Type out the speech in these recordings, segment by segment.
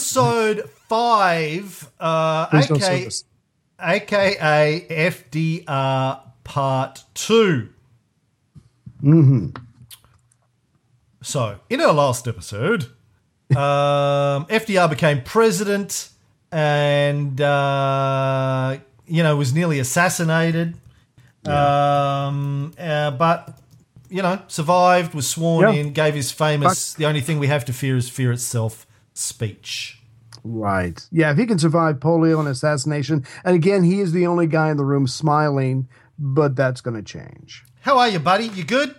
Episode five, uh, don't aka, FDR Part 2 Mm-hmm. So, in our last episode, um, FDR became president and, uh, you know, was nearly assassinated. Um, uh, but, you know, survived, was sworn Yeah. in, gave his famous, the only thing we have to fear is fear itself speech. Right. Yeah, if he can survive polio and assassination, and again, he is the only guy in the room smiling, but that's going to change. How are you, buddy? You good?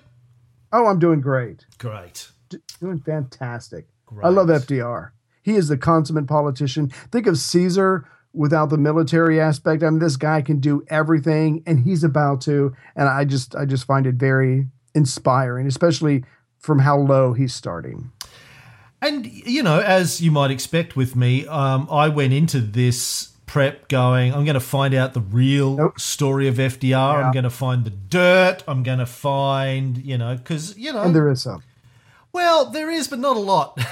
Oh, I'm doing great. Great. D- doing fantastic. I love FDR. He is the consummate politician. Think of Caesar without the military aspect. I mean, this guy can do everything, and he's about to. And I just, I just find it very inspiring, especially from how low he's starting. And you know, as you might expect with me, um, I went into this prep going, I'm going to find out the real Nope. story of FDR. I'm going to find the dirt. I'm going to find, you know, because you know, And there is some. well, there is, but not a lot.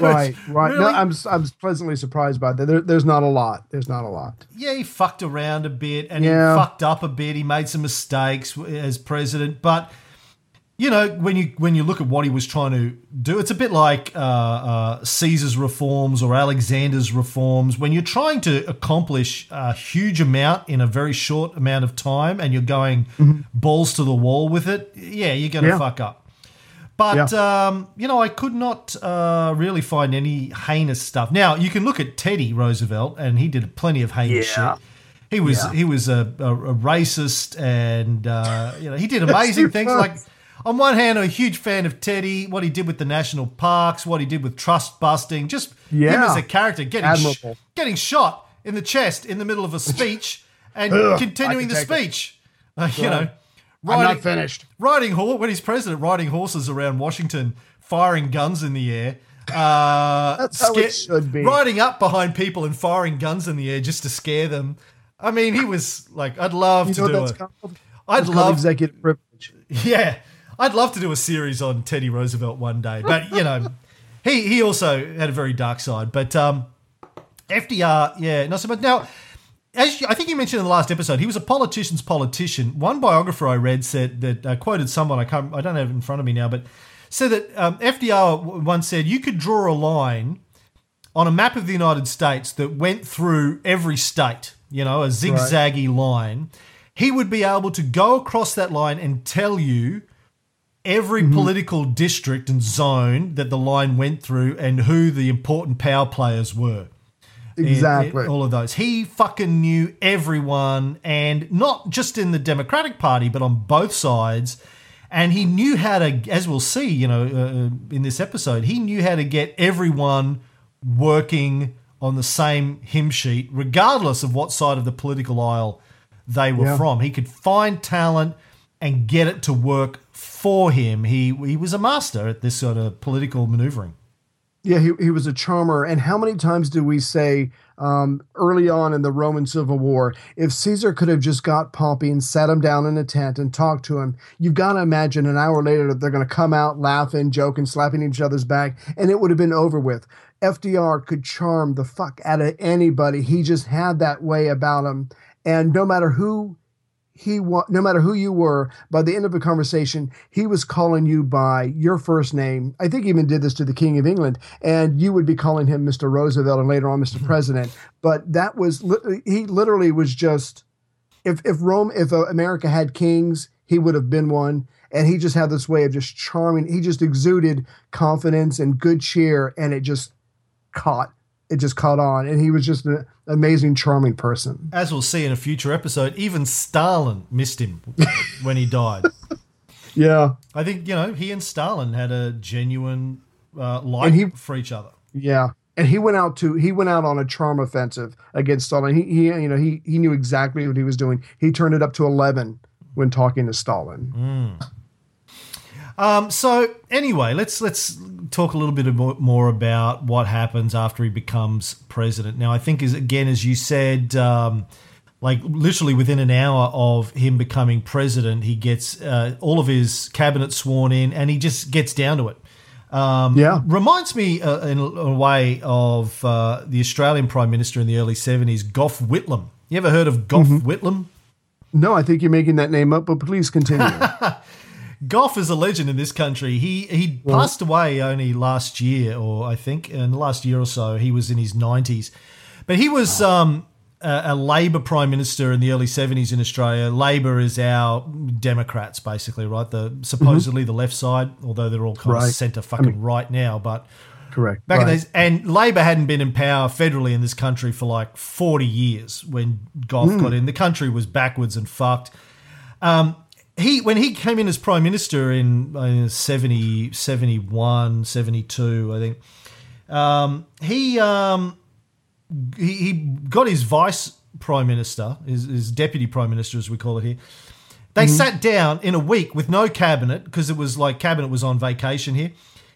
Right, right. No, I'm, I'm pleasantly surprised by that. There, there's not a lot. There's not a lot. yeah, he fucked around a bit and Yeah. he fucked up a bit. He made some mistakes as president, but you know when you when you look at what he was trying to do, it's a bit like uh, uh, Caesar's reforms or Alexander's reforms. When you're trying to accomplish a huge amount in a very short amount of time, and you're going balls to the wall with it, yeah, you're going to Yeah. fuck up. But um, you know, I could not uh, really find any heinous stuff. Now you can look at Teddy Roosevelt, and he did plenty of heinous Yeah. shit. He was Yeah. he was a, a, a racist, and uh, you know he did amazing things. Like on one hand, I'm a huge fan of Teddy, what he did with the national parks, what he did with trust busting, just him as a character, getting sh- getting shot in the chest in the middle of a speech, and Ugh, continuing the can take it. speech. Uh, you know, I'm riding- not finished. riding horse when he's president, riding horses around Washington, firing guns in the air. Uh, That's how it should be. Riding up behind people and firing guns in the air just to scare them. I mean, he was like, I'd love You to know do what that's it. called? I'd love, executive privilege. yeah, I'd love to do a series on Teddy Roosevelt one day. But you know, he he also had a very dark side. But um, FDR, yeah, not so much. Now, as you, I think you mentioned in the last episode, he was a politician's politician. One biographer I read said that uh, quoted someone I can't, I don't have it in front of me now, but said that um, FDR once said you could draw a line on a map of the United States that went through every state, you know, a zigzaggy line. He would be able to go across that line and tell you every Mm-hmm. political district and zone that the line went through and who the important power players were Exactly. all of those. He fucking knew everyone, and not just in the Democratic Party, but on both sides. And he knew how to, as we'll see, you know, uh, in this episode, he knew how to get everyone working on the same hymn sheet, regardless of what side of the political aisle they were Yeah. from. He could find talent and get it to work for him. He he was a master at this sort of political maneuvering. Yeah, he, he was a charmer. And how many times do we say um, early on in the Roman Civil War, if Caesar could have just got Pompey and sat him down in a tent and talked to him, you've got to imagine an hour later they're going to come out laughing, joking, slapping each other's back, and it would have been over with. FDR could charm the fuck out of anybody. He just had that way about him. And no matter who he wa- no matter who you were, by the end of a conversation, he was calling you by your first name. I think he even did this to the King of England, and you would be calling him Mr. Roosevelt and later on Mr. President. But that was li- he literally was just if if Rome if uh, America had kings, he would have been one. And he just had this way of just charming. He just exuded confidence and good cheer, and it just caught. It just caught on, and he was just an amazing, charming person. As we'll see in a future episode, even Stalin missed him when he died. Yeah, I think you know he and Stalin had a genuine uh, like he- for each other. Yeah, and he went out to he went out on a charm offensive against Stalin. He, he you know he he knew exactly what he was doing. He turned it up to eleven when talking to Stalin. Um, so anyway, let's let's talk a little bit more, about what happens after he becomes president. Now, I think is again as you said, um, like literally within an hour of him becoming president, he gets uh, all of his cabinet sworn in, and he just gets down to it. Um, Yeah. reminds me uh, in a way of uh, the Australian Prime Minister in the early seventies, Gough Whitlam. You ever heard of Gough Whitlam? No, I think you're making that name up, but please continue. Gough is a legend in this country. He he passed away only last year, or I think in the last year or so. He was in his nineties, but he was um, a, a Labor prime minister in the early seventies in Australia. Labor is our Democrats, basically, right? The supposedly the left side, although they're all kind Right. of centre fucking right now, but. Correct. Back in Right. those, and Labor hadn't been in power federally in this country for like 40 years when Gough Hmm. got in. The country was backwards and fucked. Um, he when he came in as prime minister in uh, 70, 71, 72, I think, um, he, um, he he got his vice prime minister, his, his deputy prime minister, as we call it here. They sat down in a week with no cabinet because it was like cabinet was on vacation here.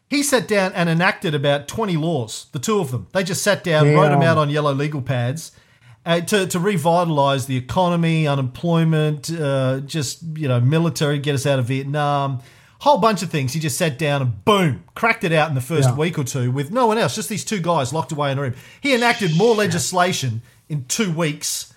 He sat down and enacted about 20 laws, the two of them. They just sat down, wrote them out on yellow legal pads uh, to, to revitalize the economy, unemployment, uh, just, you know, military, get us out of Vietnam, whole bunch of things. He just sat down and boom, cracked it out in the first Yeah. week or two with no one else, just these two guys locked away in a room. He enacted more legislation in two weeks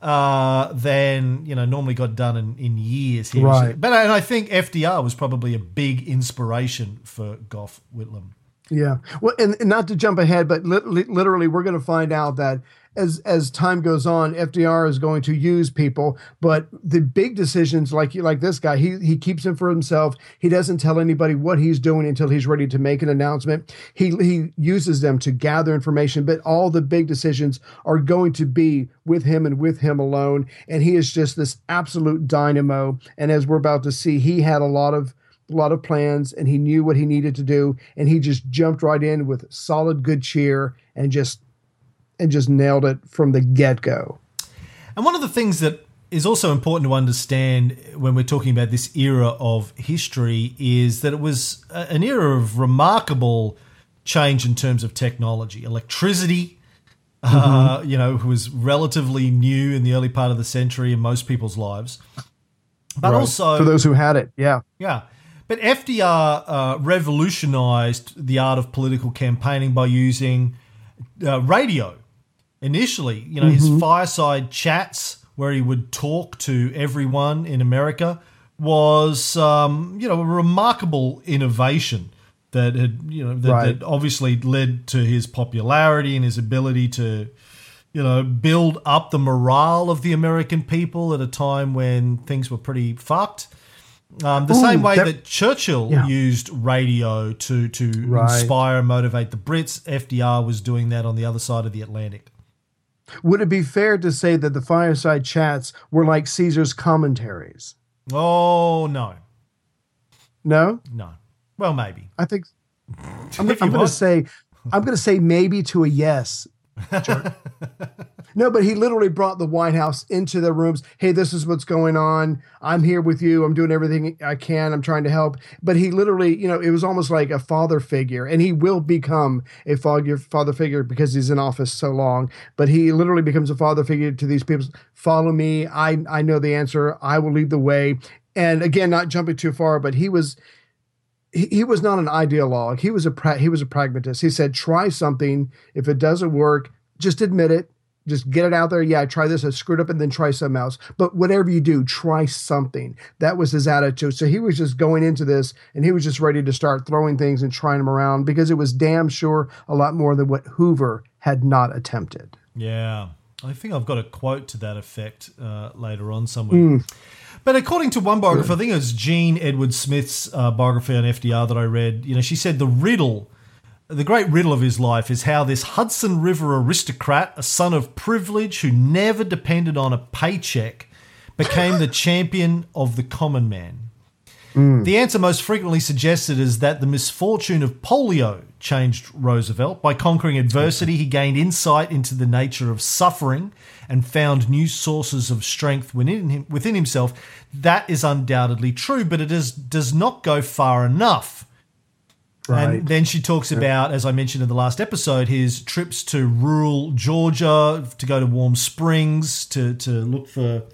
uh, than you know normally got done in, in years. Here. Right. But and I think FDR was probably a big inspiration for Gough Whitlam. Yeah. Well, and, and not to jump ahead, but li- li- literally, we're going to find out that as as time goes on, FDR is going to use people, but the big decisions, like like this guy, he he keeps them for himself. He doesn't tell anybody what he's doing until he's ready to make an announcement. He he uses them to gather information, but all the big decisions are going to be with him and with him alone. And he is just this absolute dynamo. And as we're about to see, he had a lot of a lot of plans and he knew what he needed to do and he just jumped right in with solid good cheer and just and just nailed it from the get-go And one of the things that is also important to understand when we're talking about this era of history is that it was an era of remarkable change in terms of technology. Electricity, uh, you know, was relatively new in the early part of the century in most people's lives. But Right. also, for those who had it yeah yeah. But FDR uh, revolutionized the art of political campaigning by using uh, radio. Initially, you know, his fireside chats where he would talk to everyone in America was, um, you know, a remarkable innovation that had, you know, that, Right. that obviously led to his popularity and his ability to, you know, build up the morale of the American people at a time when things were pretty fucked. Um, the Ooh, same way that- that, Churchill Yeah. used radio to to Right. inspire and motivate the Brits, FDR was doing that on the other side of the Atlantic. Would it be fair to say that the fireside chats were like caesar's commentaries Oh no, no no. Well, maybe. i think i'm, I'm going to say i'm going to say maybe to a yes jerk. no but he literally brought the white house into their rooms. Hey this is what's going on. I'm here with you. I'm doing everything i can. I'm trying to help. But he literally you know it was almost like a father figure. And he will become a father father figure because he's in office so long. But he literally becomes a father figure to these people. Follow me. I i know the answer. I will lead the way. And again not jumping too far but he was he, he was not an ideologue. He was a pra- he was a pragmatist. He said, "Try something. If it doesn't work, just admit it. just get it out there. Yeah, try this. I screwed up, and then try something else. But whatever you do, try something. That was his attitude. So he was just going into this, and he was just ready to start throwing things and trying them around because it was damn sure a lot more than what Hoover had not attempted. Yeah. I think I've got a quote to that effect uh, later on somewhere. But according to one biographer, I think it was Jean Edward Smith's uh, biography on FDR that I read, you know, she said the riddle, the great riddle of his life is how this Hudson River aristocrat, a son of privilege who never depended on a paycheck, became the champion of the common man. The answer most frequently suggested is that the misfortune of polio changed Roosevelt. By conquering adversity, he gained insight into the nature of suffering and found new sources of strength within, him, within himself. That is undoubtedly true, but it is, does not go far enough. Right. And then she talks about, as I mentioned in the last episode, his trips to rural Georgia to go to warm springs to, to look for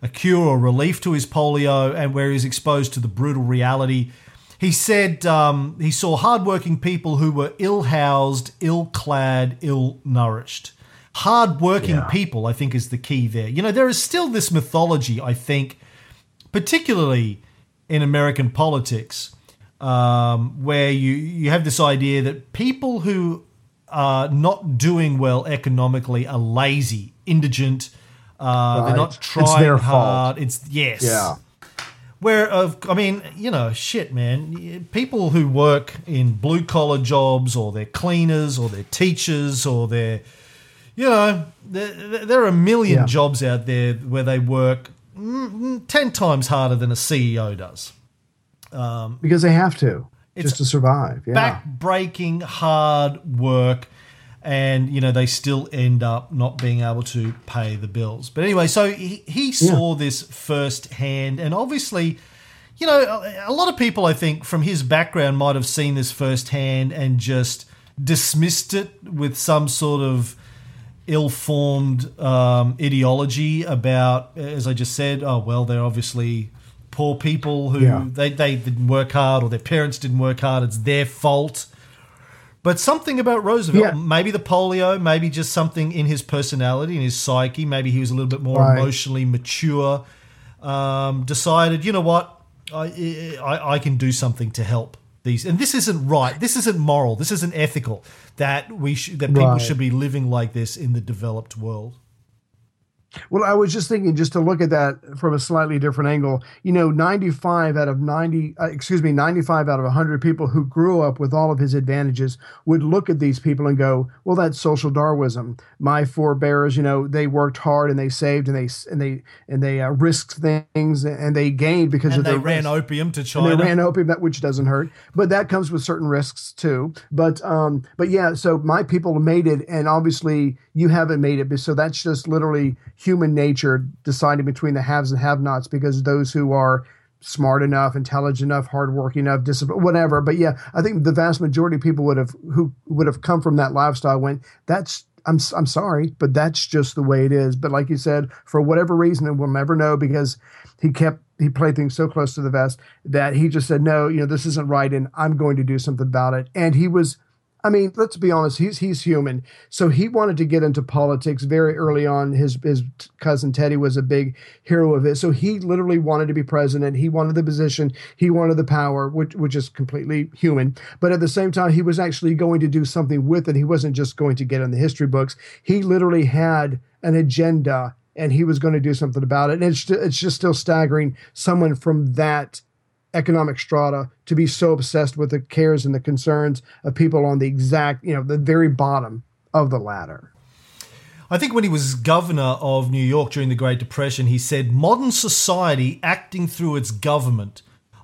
a cure or relief to his polio, and where he's exposed to the brutal reality. He said um, he saw hardworking people who were ill housed, ill clad, ill nourished. Hardworking Yeah. people, I think, is the key there. You know, there is still this mythology, I think, particularly in American politics, um, where you, you have this idea that people who are not doing well economically are lazy, indigent, uh, they're Right. not It's trying their fault. hard. It's yes, Yeah. where of I mean, you know, shit, man. People who work in blue collar jobs, or they're cleaners, or they're teachers, or they're, you know, there, there are a million Yeah. jobs out there where they work mm, ten times harder than a CEO does. because they have to It's just to survive. Yeah. Back-breaking hard work. And you know they still end up not being able to pay the bills. But anyway, so he, he saw this firsthand, and obviously, you know, a lot of people, I think, from his background, might have seen this firsthand and just dismissed it with some sort of ill-formed um, ideology about, as I just said, oh well, they're obviously poor people who Yeah. they, they didn't work hard or their parents didn't work hard. It's their fault. But something about Roosevelt, Yeah. maybe the polio, maybe just something in his personality, in his psyche, maybe he was a little bit more Right. emotionally mature, um, decided, you know what, I, I, I can do something to help these. And this isn't right. This isn't moral. This isn't ethical that we should, that people Right. should be living like this in the developed world. Well, I was just thinking, just to look at that from a slightly different angle. You know, 95 out of 90, uh, excuse me, 95 out of 100 people who grew up with all of his advantages would look at these people and go, "Well, that's social Darwinism. My forebears, you know, they worked hard and they saved and they and they and they uh, risked things and they gained because And of they their ran risk. opium to And China. they ran opium, that which doesn't hurt, but that comes with certain risks too. But um, but yeah, so my people made it, and obviously you haven't made it. So that's just literally human nature deciding between the haves and have-nots, because those who are smart enough, intelligent enough, hardworking enough, disciplined, whatever. But yeah, I think the vast majority of people would have who would have come from that lifestyle went, that's I'm I'm sorry, but that's just the way it is. But like you said, for whatever reason, and we'll never know because he kept he played things so close to the vest that he just said, no, you know, this isn't right, and I'm going to do something about it. And he was. I mean, let's be honest. He's he's human, so he wanted to get into politics very early on. His his cousin Teddy was a big hero of it, so he literally wanted to be president. He wanted the position. He wanted the power, which which is completely human. But at the same time, he was actually going to do something with it. He wasn't just going to get in the history books. He literally had an agenda, and he was going to do something about it. And it's it's just still staggering. Someone from that economic strata to be so obsessed with the cares and the concerns of people on the exact, you know, the very bottom of the ladder. I think when he was governor of New York during the Great Depression, he said modern society, acting through its government,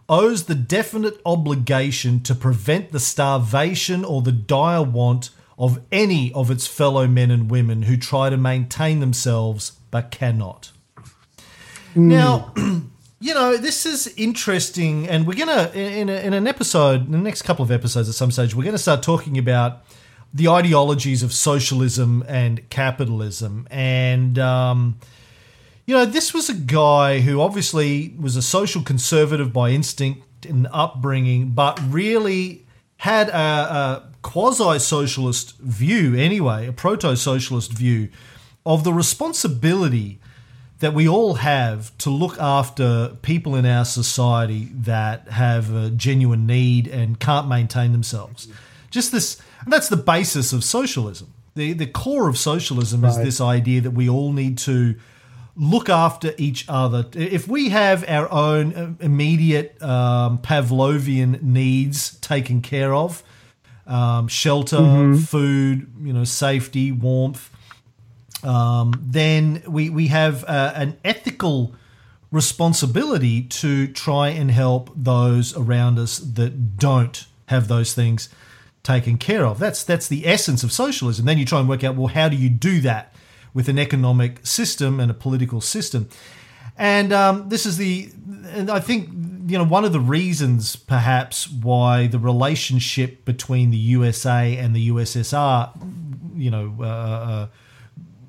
owes the definite obligation to prevent the starvation or the dire want of any of its fellow men and women who try to maintain themselves but cannot. Mm. Now, you know, this is interesting, and we're gonna in, a, in an episode, in the next couple of episodes, at some stage, we're gonna start talking about the ideologies of socialism and capitalism, and um, you know, this was a guy who obviously was a social conservative by instinct and upbringing, but really had a, a quasi socialist view anyway, a proto socialist view of the responsibility that we all have to look after people in our society that have a genuine need and can't maintain themselves. Just this, that's the basis of socialism. The, the core of socialism is this idea that we all need to look after each other. If we have our own uh, immediate um, Maslovian needs taken care of, um, shelter, food, you know, safety, warmth, um, then we we have uh, an ethical responsibility to try and help those around us that don't have those things taken care of. That's that's the essence of socialism. Then you try and work out well how do you do that with an economic system and a political system. And um, this is the, and I think you know one of the reasons perhaps why the relationship between the USA and the USSR, you know, uh, uh,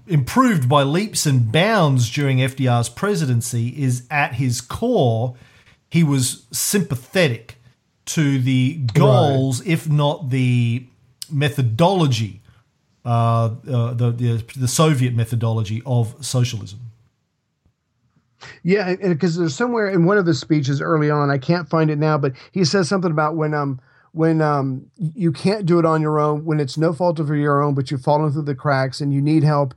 improved by leaps and bounds during FDR's presidency is at his core, he was sympathetic to the goals, if not the methodology, uh, uh, the, the the Soviet methodology of socialism. Yeah, because there's somewhere in one of the speeches early on, I can't find it now, but he says something about when um when um you can't do it on your own, when it's no fault of your own, but you've fallen through the cracks and you need help.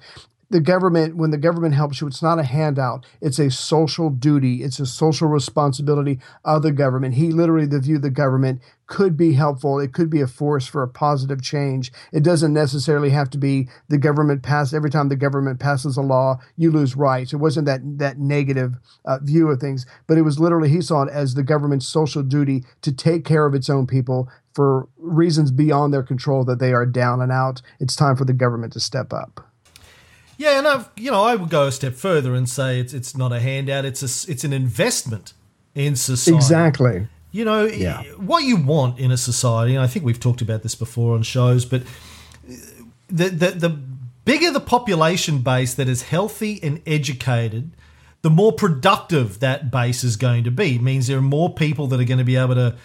The government, when the government helps you, it's not a handout. It's a social duty. It's a social responsibility of the government. He literally the view the government could be helpful. It could be a force for a positive change. It doesn't necessarily have to be the government pass every time the government passes a law, you lose rights. It wasn't that that negative uh, view of things, but it was literally he saw it as the government's social duty to take care of its own people for reasons beyond their control that they are down and out. It's time for the government to step up. Yeah, and I've, you know, I would go a step further and say it's it's not a handout; it's a it's an investment in society. Exactly. You know, Yeah. what you want in a society, and I think we've talked about this before on shows, but the, the, the bigger the population base that is healthy and educated, the more productive that base is going to be. It means there are more people that are going to be able to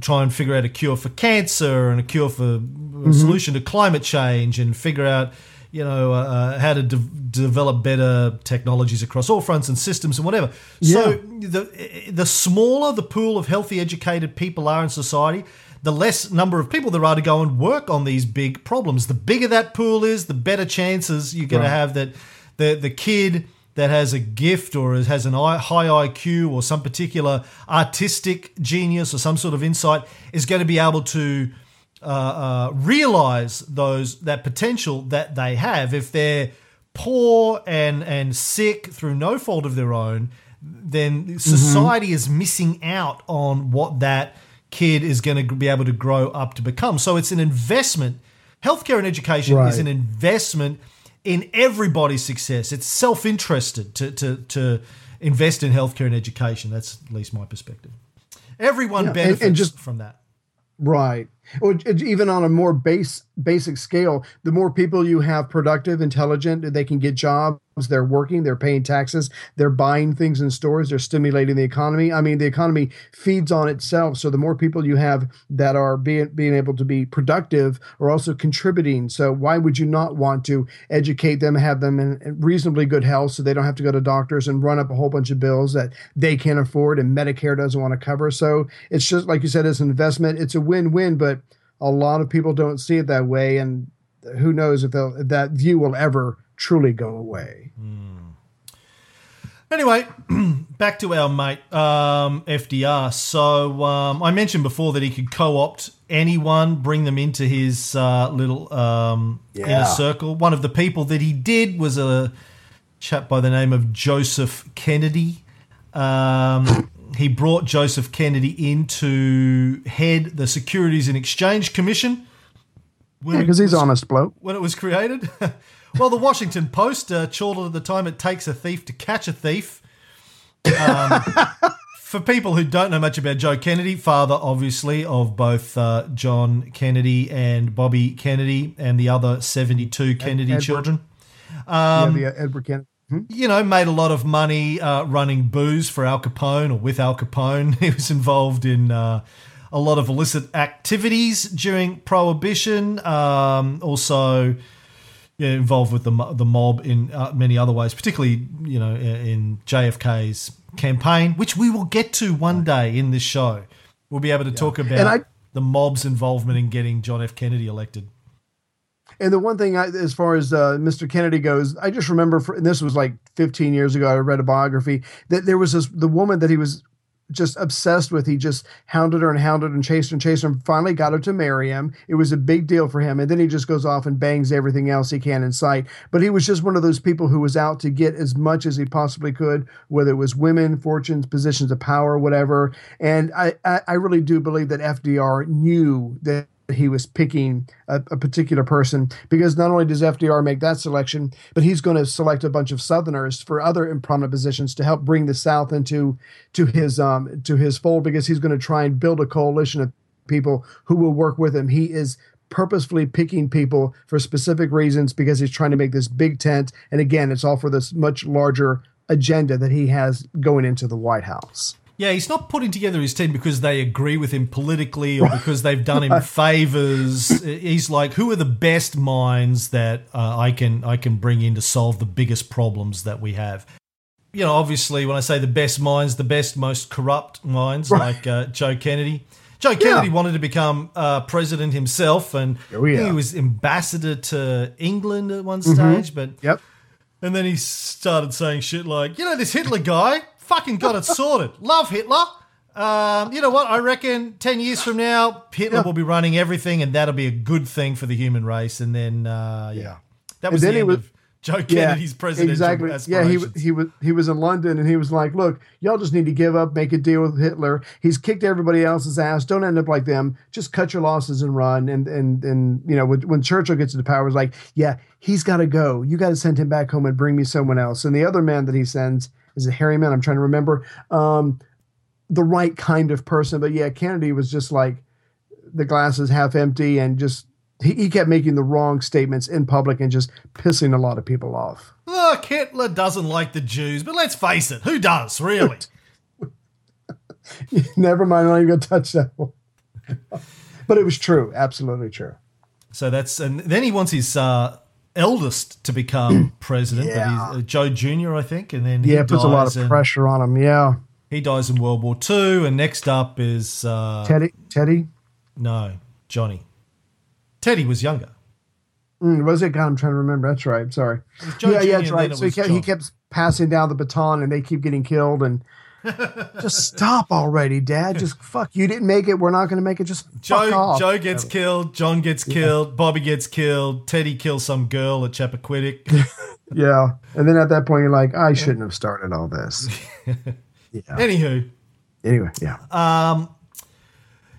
try and figure out a cure for cancer and a cure for a mm-hmm. solution to climate change and figure out you know uh, how to de- develop better technologies across all fronts and systems and whatever. So the the smaller the pool of healthy educated people are in society the less number of people there are to go and work on these big problems. The bigger that pool is the better chances you're going to have that the the kid that has a gift or has an high IQ or some particular artistic genius or some sort of insight is going to be able to uh, uh, realize those that potential that they have. If they're poor and and sick through no fault of their own, then society is missing out on what that kid is going to be able to grow up to become. So it's an investment. Healthcare and education is an investment in everybody's success. It's self-interested to to to invest in healthcare and education. That's at least my perspective. Everyone Yeah, and- benefits and just- from that. Right. Or even on a more base basic scale, the more people you have productive, intelligent, they can get jobs, they're working, they're paying taxes, they're buying things in stores, they're stimulating the economy. I mean, the economy feeds on itself. So the more people you have that are being being able to be productive are also contributing. So why would you not want to educate them, have them in reasonably good health so they don't have to go to doctors and run up a whole bunch of bills that they can't afford and Medicare doesn't want to cover. So it's just like you said, it's an investment. It's a win-win, but a lot of people don't see it that way, and who knows if, if that view will ever truly go away. Anyway, back to our mate um, FDR. So um, I mentioned before that he could co-opt anyone, bring them into his uh, little um, inner Yeah. circle. One of the people that he did was a chap by the name of Joseph Kennedy. Um, he brought Joseph Kennedy in to head the Securities and Exchange Commission. when it Because he's was- honest bloke. when it was created. well, the Washington Post uh, chortled at the time it takes a thief to catch a thief. Um, for people who don't know much about Joe Kennedy, father obviously of both uh, John Kennedy and Bobby Kennedy and the other 72 Kennedy Edward. children. yeah, the uh, Edward Kennedy. You know, made a lot of money uh, running booze for Al Capone or with Al Capone. He was involved in uh, a lot of illicit activities during Prohibition. Um, also, involved with the the mob in uh, many other ways, particularly you know in- JFK's campaign, which we will get to one day in this show. We'll be able to talk about I- the mob's involvement in getting John F. Kennedy elected. And the one thing, I, as far as uh, Mr. Kennedy goes, I just remember, for, and this was like 15 years ago. I read a biography that there was this the woman that he was just obsessed with. He just hounded her and hounded and chased and chased her, and finally got her to marry him. It was a big deal for him, and then he just goes off and bangs everything else he can in sight. But he was just one of those people who was out to get as much as he possibly could, whether it was women, fortunes, positions of power, whatever. And I, I, I really do believe that FDR knew that he was picking a, a, particular person because not only does FDR make that selection, but he's going to select a bunch of Southerners for other prominent positions to help bring the South into to his um to his fold because he's going to try and build a coalition of people who will work with him. He is purposefully picking people for specific reasons because he's trying to make this big tent, and again, it's all for this much larger agenda that he has going into the White House. Yeah, he's not putting together his team because they agree with him politically or because they've done him favors. He's like, who are the best minds that uh, I can I can bring in to solve the biggest problems that we have? You know, obviously, when I say the best minds, the best, most corrupt minds, like uh, Joe Kennedy. Joe Kennedy wanted to become uh, president himself, and Oh, yeah. he was ambassador to England at one stage. But Yep. and then he started saying shit like, you know, this Hitler guy fucking got it sorted. Love Hitler. Um, you know what? I reckon 10 years from now, Hitler will be running everything and that'll be a good thing for the human race. And then, uh, yeah. That was the end was- of Joe Kennedy's presidential exactly. Yeah, he he was he was in London and he was like, "Look, y'all just need to give up, make a deal with Hitler. He's kicked everybody else's ass. Don't end up like them. Just cut your losses and run." And and and you know, when, when Churchill gets into power, it's like, "Yeah, he's got to go. You got to send him back home and bring me someone else." And the other man that he sends is it Harriman. I'm trying to remember um, the right kind of person, but yeah, Kennedy was just like the glass is half empty and just. He, he kept making the wrong statements in public and just pissing a lot of people off. Look, Hitler doesn't like the Jews, but let's face it, who does, really? Never mind, I'm not even to touch that one. but it was true, absolutely true. so that's, and then he wants his uh, eldest to become president, Yeah. but he's uh, Joe Jr., I think. And then Yeah, puts a lot of and- pressure on him. Yeah, He dies in World War II, and next up is uh, Teddy, Teddy, no Johnny. Teddy was younger. mm, was it? God, I'm trying to remember. That's right. Sorry. Yeah, Jr. yeah, that's right. So he kept, he kept passing down the baton, and they keep getting killed. And just stop already, Dad. Just fuck. You didn't make it. We're not going to make it. Just fuck Joe off. Joe gets killed. John gets killed. Bobby gets killed. Teddy kills some girl at Chappaquiddick. Yeah, and then at that point, you're like, I shouldn't have started all this. Anywho, Anyway, yeah. Uh,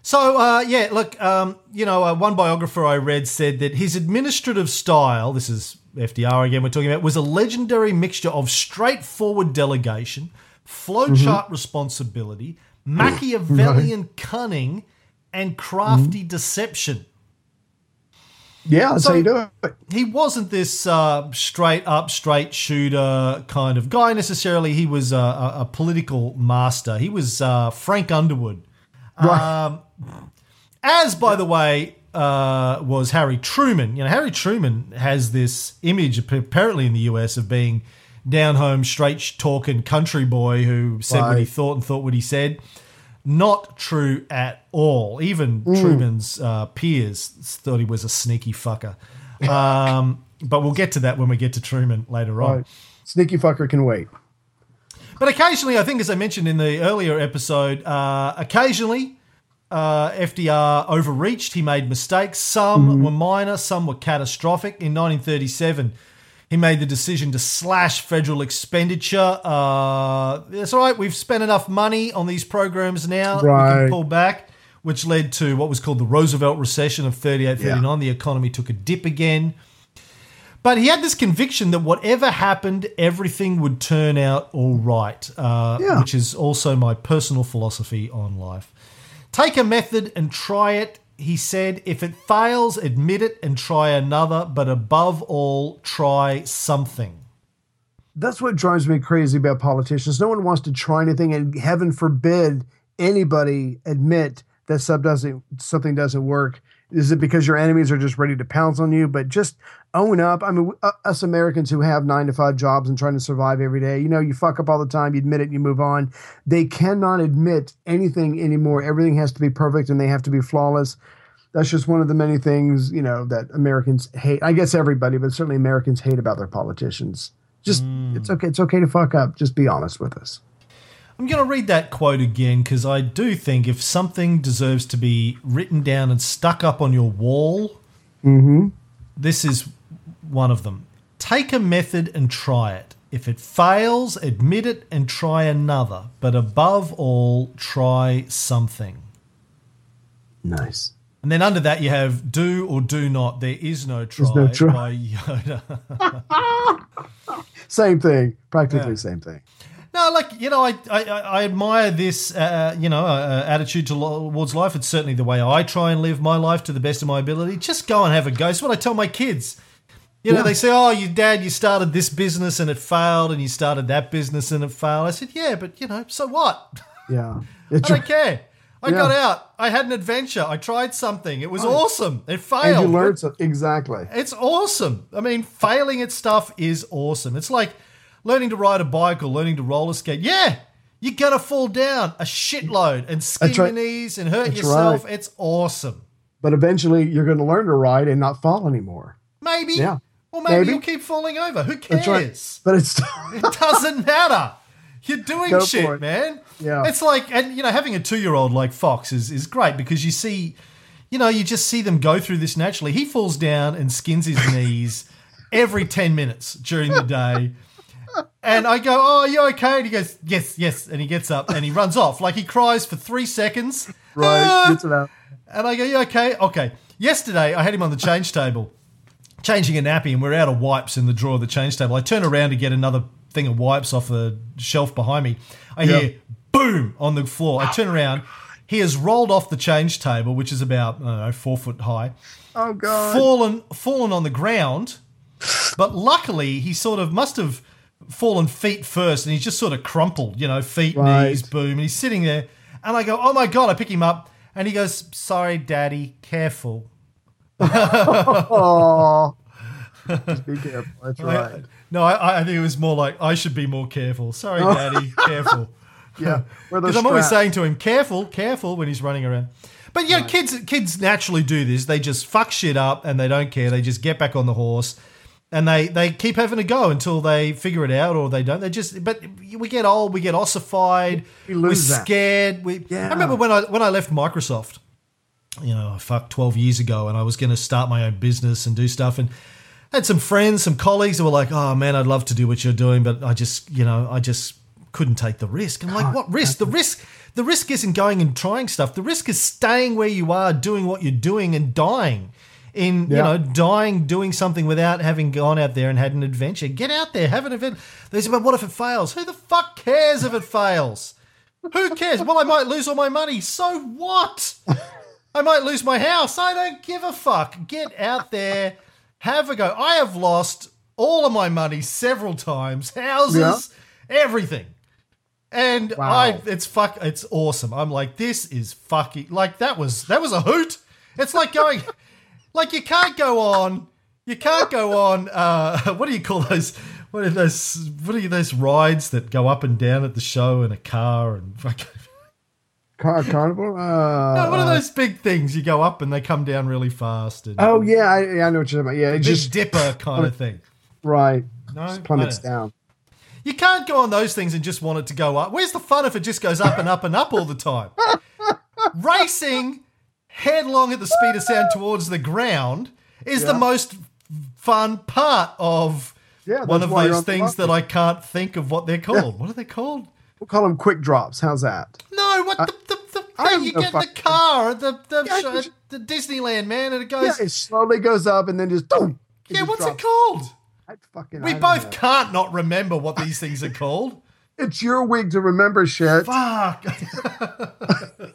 So uh, yeah, look, um, you know, uh, one biographer I read said that his administrative style, this is FDR again, we're talking about, was a legendary mixture of straightforward delegation, flowchart responsibility, Machiavellian cunning, and crafty deception. yeah, that's so- how you do it. He wasn't this uh, straight up, straight shooter kind of guy necessarily. He was a, a, a political master. He was uh, Frank Underwood. Um, as, by the way, uh, was Harry Truman. You know, Harry Truman has this image, apparently in the US, of being down home, straight talking country boy who said what he thought and thought what he said. Not true at all. Even Truman's uh, peers thought he was a sneaky fucker. Um, but we'll get to that when we get to Truman later on. Right. Sneaky fucker can wait. But occasionally, I think, as I mentioned in the earlier episode, uh, occasionally uh, FDR overreached. He made mistakes. Some were minor, some were catastrophic. In 1937, he made the decision to slash federal expenditure. Uh, that's all right. We've spent enough money on these programs now. We can pull back, which led to what was called the Roosevelt recession of 38 39. The economy took a dip again. But he had this conviction that whatever happened, everything would turn out all right, uh, Yeah. which is also my personal philosophy on life. Take a method and try it, he said. If it fails, admit it and try another, but above all, try something. That's what drives me crazy about politicians. No one wants to try anything, and heaven forbid anybody admit that sub doesn't something doesn't work Is it because your enemies are just ready to pounce on you? But just own up. I mean, us Americans who have nine to five jobs and trying to survive every day, you know, you fuck up all the time, you admit it, and you move on. They cannot admit anything anymore. Everything has to be perfect and they have to be flawless. That's just one of the many things, you know, that Americans hate. I guess everybody, but certainly Americans hate about their politicians. Just, mm. it's okay. It's okay to fuck up. Just be honest with us. I'm going to read that quote again because I do think if something deserves to be written down and stuck up on your wall, mm-hmm. this is one of them. Take a method and try it. If it fails, admit it and try another. But above all, try something. Nice. And then under that, you have do or do not. There is no try, no try. by Yoda. Same thing. Practically Yeah. same thing. No, like you know, I I, I admire this uh, you know uh, attitude towards life. It's certainly the way I try and live my life to the best of my ability. Just go and have a go. It's what I tell my kids. You know, Yeah. they say, "Oh, your dad, you started this business and it failed, and you started that business and it failed." I said, "Yeah, but you know, so what? Yeah. I don't care. I Yeah. got out. I had an adventure. I tried something. It was awesome. It and failed. you learned so, exactly. It's awesome. I mean, failing at stuff is awesome. It's like learning to ride a bike or learning to roller skate. Yeah, you're gonna fall down a shitload and skin That's right. your knees and hurt That's yourself. right. It's awesome. But eventually you're going to learn to ride and not fall anymore. Maybe. Yeah. Or maybe, Maybe. you'll keep falling over. Who That's right. cares? But it's It doesn't matter. You're doing Go for shit, it. man. Yeah. It's like, and you know, having a two year old like Fox is, is great because you see, you know, you just see them go through this naturally. He falls down and skins his knees every 10 minutes during the day. And I go, Oh, are you okay? And he goes, Yes, yes. And he gets up and he runs off. Like he cries for three seconds. right. Ah! Gets it out. And I go, You okay? Okay. Yesterday, I had him on the change table, changing a nappy, and we're out of wipes in the drawer of the change table. I turn around to get another thing of wipes off the shelf behind me. I Yeah. hear boom on the floor. I turn around. He has rolled off the change table, which is about, I don't know, four foot high, Oh God. fallen, fallen on the ground. But luckily, he sort of must have fallen feet first, and he's just sort of crumpled, you know, feet, Right. knees, boom. And he's sitting there, and I go, "Oh my god!" I pick him up, and he goes, "Sorry, Daddy, careful." Just be careful. That's right. No, I, I think it was more like I should be more careful. Sorry, Daddy, careful. Yeah. Because I'm always saying to him, "Careful, careful," when he's running around. But yeah, kids kids naturally do this. They just fuck shit up and they don't care. They just get back on the horse and they they keep having a go until they figure it out or they don't. They just but we get old, we get ossified, We lose we're that. scared. We Yeah. I remember when I when I left Microsoft, you know, fuck, 12 years ago, and I was going to start my own business and do stuff. And I had some friends, some colleagues that were like, oh man, I'd love to do what you're doing, but I just, you know, I just couldn't take the risk. I'm like, what risk? The risk, the risk isn't going and trying stuff. The risk is staying where you are, doing what you're doing, and dying. In you know, dying doing something without having gone out there and had an adventure. Get out there, have an event. They say, but what if it fails? Who the fuck cares if it fails? Who cares? Well, I might lose all my money. So what? I might lose my house. I don't give a fuck. Get out there, have a go. I have lost all of my money several times, houses, everything. And Wow. I it's fuck it's awesome. I'm like this is fucking like that was that was a hoot. It's like going like you can't go on you can't go on uh what do you call those what are those what are those rides that go up and down at the show in a car and fucking Car carnival. Uh, No, what are those big things you go up and they come down really fast? And Oh yeah, I, I know what you're talking about. Yeah, just dipper kind of thing. right. No, Just plummets down. You can't go on those things and just want it to go up. Where's the fun if it just goes up and up and up all the time? Racing headlong at the speed of sound towards the ground is the most fun part of Yeah, one of those things that. I can't think of what they're called. What are they called? We'll call them quick drops. How's that? No, what the, the, the I thing you no get in the car at the the, Yeah, just- uh, the Disneyland man, and it Yeah, goes. it slowly goes up and then just boom. yeah, just what's drops. it called? I fucking, We I both know. can't not remember what these things are called. It's your wig to remember shit. Fuck.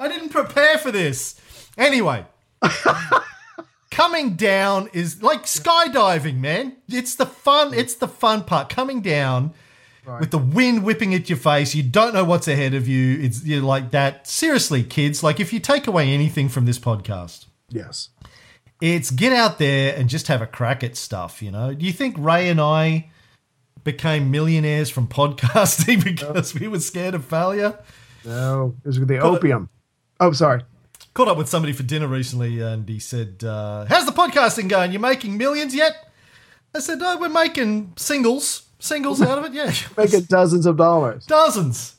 I didn't prepare for this. Anyway, coming down is like skydiving, man. It's the fun. It's the fun part. Coming down with the wind whipping at your face. You don't know what's ahead of you. It's you're like that. Seriously, kids. Like if you take away anything from this podcast, Yes. It's get out there and just have a crack at stuff, you know? Do you think Ray and I became millionaires from podcasting because we were scared of failure? No, it was the opium. Oh, sorry. Caught up with somebody for dinner recently and he said, uh, How's the podcasting going? You're making millions yet? I said, No, we're making singles. Singles out of it, yeah. Making dozens of dollars. Dozens.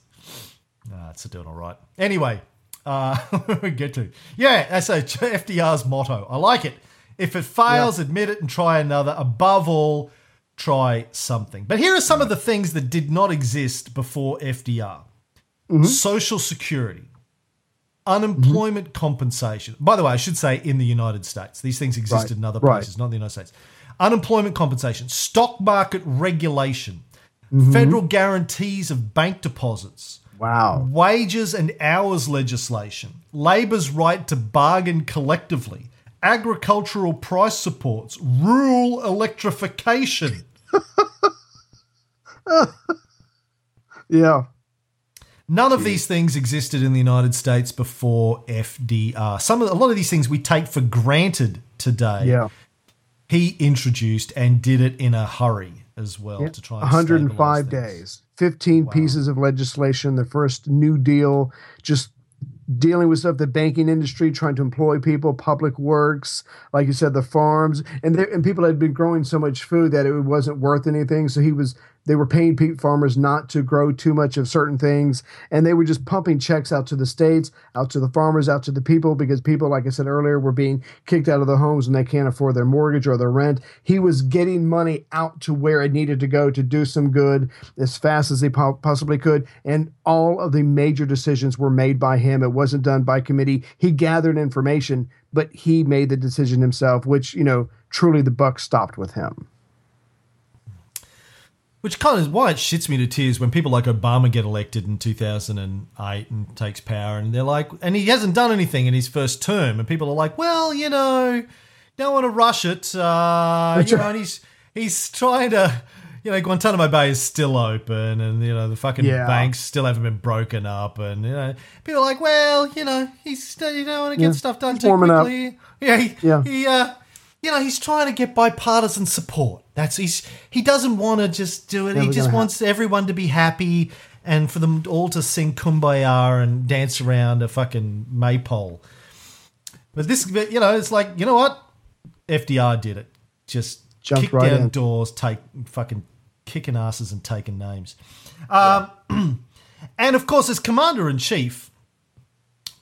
Nah, it's doing all right. Anyway, uh, we get to yeah. That's a FDR's motto. I like it. If it fails, admit it and try another. Above all, try something. But here are some of the things that did not exist before FDR: social security, unemployment compensation. By the way, I should say in the United States. These things existed Right, in other right. places, not in the United States. Unemployment compensation, stock market regulation, mm-hmm. federal guarantees of bank deposits Wow. wages and hours legislation, labor's right to bargain collectively, agricultural price supports, rural electrification. Yeah. None of these things existed in the United States before FDR. Some of, a lot of these things we take for granted today. Yeah. He introduced and did it in a hurry as well to try and 105 days, 15 pieces of legislation, the first New Deal, just dealing with stuff, the banking industry, trying to employ people, public works, like you said, the farms, and there, and people had been growing so much food that it wasn't worth anything. So he was they were paying pe- farmers not to grow too much of certain things, and they were just pumping checks out to the states, out to the farmers, out to the people because people, like I said earlier, were being kicked out of their homes and they can't afford their mortgage or their rent. He was getting money out to where it needed to go to do some good as fast as they po- possibly could, and all of the major decisions were made by him. It wasn't done by committee. He gathered information, but he made the decision himself, which you know truly the buck stopped with him. Which kind of is why it shits me to tears when people like Obama get elected in 2008 and takes power, and they're like, and he hasn't done anything in his first term, and people are like, well, you know, don't want to rush it, uh, you know, and he's he's trying to, you know, Guantanamo Bay is still open, and you know the fucking Yeah. banks still haven't been broken up, and you know, people are like, well, you know, he's still, you don't want to get Yeah. stuff done He's too warming up. quickly. Yeah, he, Yeah. he uh, you know, he's trying to get bipartisan support. That's he's he doesn't want to just do it. he just wants everyone to be happy and for them all to sing kumbaya and dance around a fucking maypole. But this, you know, it's like you know what, FDR did it. Just Jumped kick right down in. doors, take fucking kicking asses and taking names. Um, and of course, as commander in chief,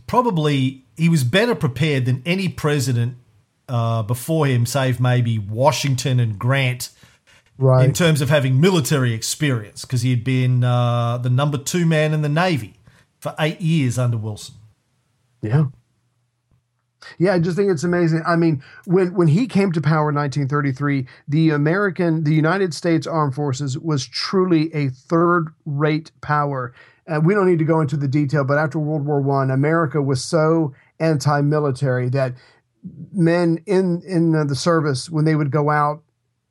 probably he was better prepared than any president uh, before him, save maybe Washington and Grant, Right. in terms of having military experience, because he had been uh, the number two man in the Navy for eight years under Wilson. Yeah. Yeah, I just think it's amazing. I mean, when when he came to power in 1933, the American, the United States Armed Forces was truly a third-rate power. Uh, we don't need to go into the detail, but after World War One, America was so anti-military that men in in the service, when they would go out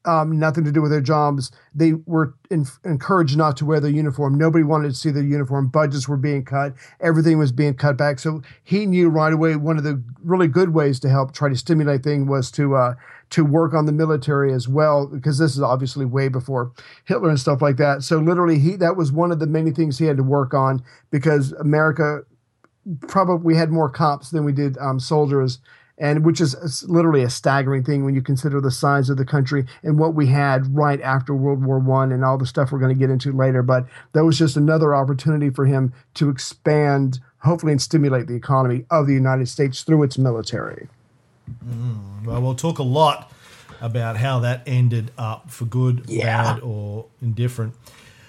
um, nothing to do with their jobs. They were in, encouraged not to wear their uniform. Nobody wanted to see their uniform. Budgets were being cut. Everything was being cut back. So he knew right away one of the really good ways to help try to stimulate things was to uh, to work on the military as well, because this is obviously way before Hitler and stuff like that. So literally, he that was one of the many things he had to work on because America probably had more cops than we did um, soldiers, and which is literally a staggering thing when you consider the size of the country and what we had right after World War One and all the stuff we're going to get into later. But that was just another opportunity for him to expand, hopefully, and stimulate the economy of the United States through its military. Well, we'll talk a lot about how that ended up for good, Yeah. bad, or indifferent.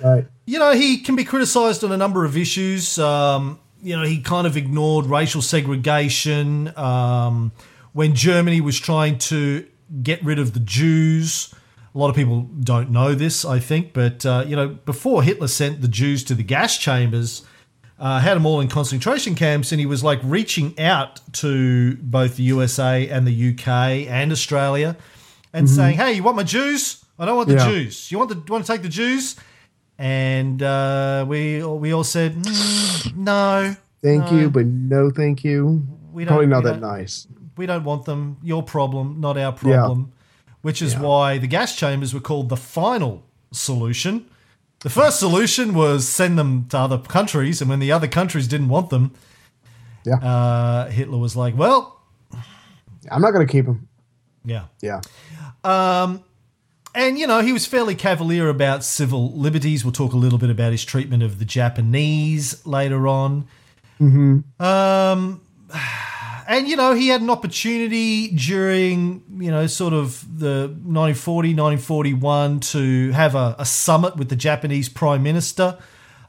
Right. You know, he can be criticised on a number of issues. Um, you know, he kind of ignored racial segregation um, when Germany was trying to get rid of the Jews. A lot of people don't know this, I think, but uh, you know, before Hitler sent the Jews to the gas chambers, uh, had them all in concentration camps, and he was like reaching out to both the USA and the UK and Australia, and saying, "Hey, you want my Jews? I don't want the Yeah. Jews. You want the want to take the Jews?" And uh, we we all said, "Mm, "No, Thank No. you, but no, thank you. we don't." Probably not that nice. We don't want them. Your problem, not our problem. Which is why the gas chambers were called the final solution. The first solution was send them to other countries, and when the other countries didn't want them, Yeah. uh, Hitler was like, "Well, I'm not going to keep them." yeah." Yeah. And you know, he was fairly cavalier about civil liberties. We'll talk a little bit about his treatment of the Japanese later on. Um, and you know, he had an opportunity during you know sort of the 1940, 1941 to have a, a summit with the Japanese Prime Minister.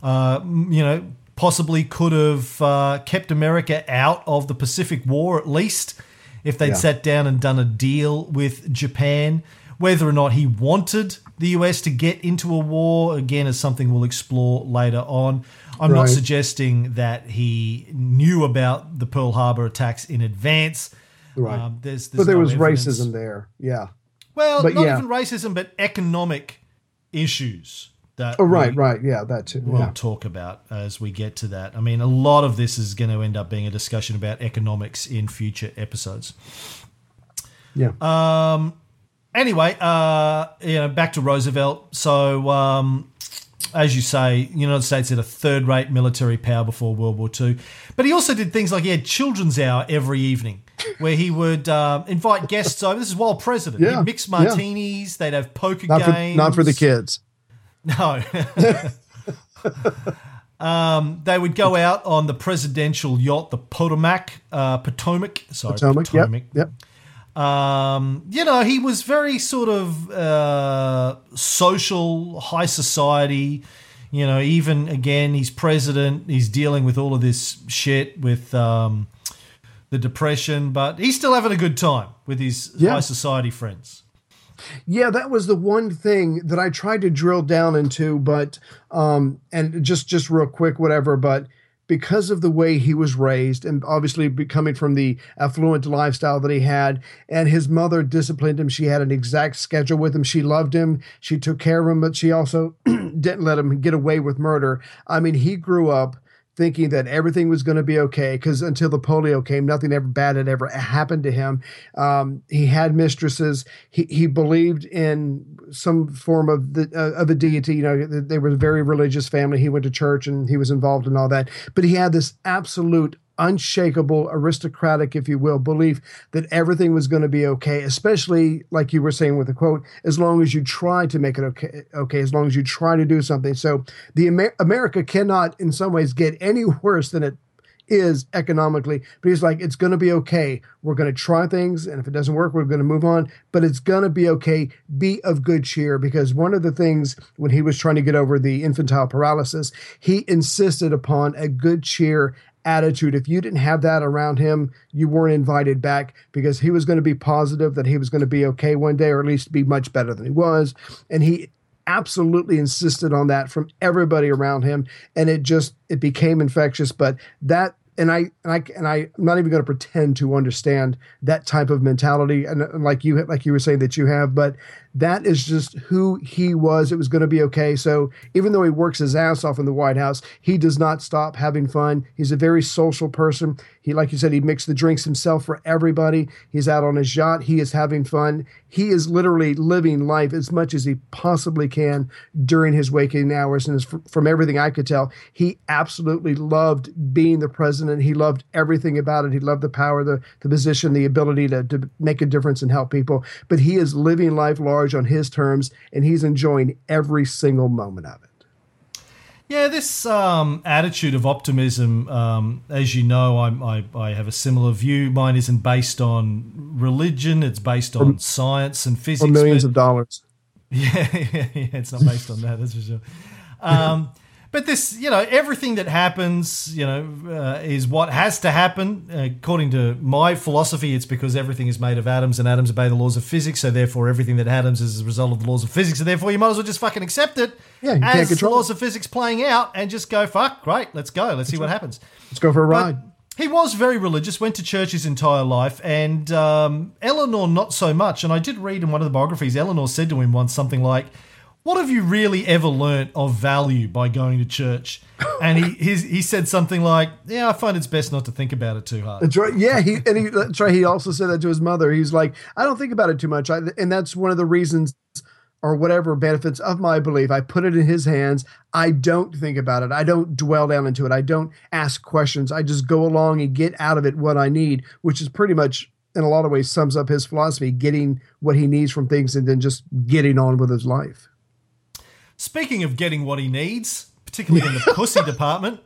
Uh, you know, possibly could have uh, kept America out of the Pacific War at least if they'd Yeah. sat down and done a deal with Japan. Whether or not he wanted the US to get into a war, again, is something we'll explore later on. I'm not suggesting that he knew about the Pearl Harbor attacks in advance. Right. Um, there's, there's but there no was evidence. racism there. Yeah. Well, But not yeah. even racism, but economic issues that Oh, right, we- right. Yeah, that too. we'll Yeah. talk about as we get to that. I mean, a lot of this is going to end up being a discussion about economics in future episodes. Yeah. Anyway, uh, you know, back to Roosevelt. So, um, as you say, the United States had a third-rate military power before World War II, but he also did things like he had children's hour every evening, where he would uh, invite guests over. This is while president. Yeah, He'd mix yeah. martinis. They'd have poker not for games. not for the kids. No. um, they would go out on the presidential yacht, the Potomac. Uh, Potomac. Sorry, Potomac. Potomac. Yep. Yep. Um, you know, he was very sort of uh, social, high society. You know, even again, he's president. He's dealing with all of this shit with um, the depression, but he's still having a good time with his Yeah. high society friends. Yeah, that was the one thing that I tried to drill down into, but um, and just just real quick, whatever. But because of the way he was raised, and obviously coming from the affluent lifestyle that he had, and his mother disciplined him. She had an exact schedule with him. She loved him. She took care of him, but she also didn't let him get away with murder. I mean, he grew up thinking that everything was going to be okay because until the polio came, nothing ever bad had ever happened to him. Um, he had mistresses. He he believed in some form of the uh, of a deity. You know, they were a very religious family. He went to church and he was involved in all that. But he had this absolute unshakable aristocratic if you will belief that everything was going to be okay especially like you were saying with the quote as long as you try to make it okay okay as long as you try to do something. So the Amer- america cannot in some ways get any worse than it is economically but he's like it's going to be okay. We're going to try things and if it doesn't work we're going to move on but it's going to be okay. Be of good cheer. Because one of the things when he was trying to get over the infantile paralysis he insisted upon a good cheer attitude. If you didn't have that around him, you weren't invited back because he was going to be positive that he was going to be okay one day, or at least be much better than he was. And he absolutely insisted on that from everybody around him. And it just it became infectious. But that and I and I and I, I'm not even going to pretend to understand that type of mentality. And, and like you like you were saying that you have, but that is just who he was. It was going to be okay. So even though he works his ass off in the White House, he does not stop having fun. He's a very social person. He, like you said, he mixed the drinks himself for everybody. He's out on his yacht. He is having fun. He is literally living life as much as he possibly can during his waking hours. And from everything I could tell, he absolutely loved being the president. He loved everything about it. He loved the power, the, the position, the ability to, to make a difference and help people. But he is living life large on his terms, and he's enjoying every single moment of it. Yeah, this um, attitude of optimism, um, as you know, I'm, I, I have a similar view. Mine isn't based on religion; it's based on science and physics. For millions but- of dollars. Yeah, yeah, yeah, it's not based on that, that's for sure. Um, but this, you know, everything that happens, you know, uh, is what has to happen. Uh, according to my philosophy, it's because everything is made of atoms and atoms obey the laws of physics. So therefore, everything that happens is a result of the laws of physics. So therefore, you might as well just fucking accept it Yeah, you as the laws of physics playing out and just go, fuck, great, let's go. Let's see what happens. Let's go for a But ride. he was very religious, went to church his entire life, and um, Eleanor not so much. And I did read in one of the biographies, Eleanor said to him once something like, what have you really ever learnt of value by going to church? And he he said something like, "Yeah, I find it's best not to think about it too hard." That's right. Yeah, he and he that's right. He also said that to his mother. He's like, I don't think about it too much, I, and that's one of the reasons or whatever benefits of my belief. I put it in his hands. I don't think about it. I don't dwell down into it. I don't ask questions. I just go along and get out of it what I need, which is pretty much in a lot of ways sums up his philosophy, getting what he needs from things and then just getting on with his life. Speaking of getting what he needs, particularly in the pussy department,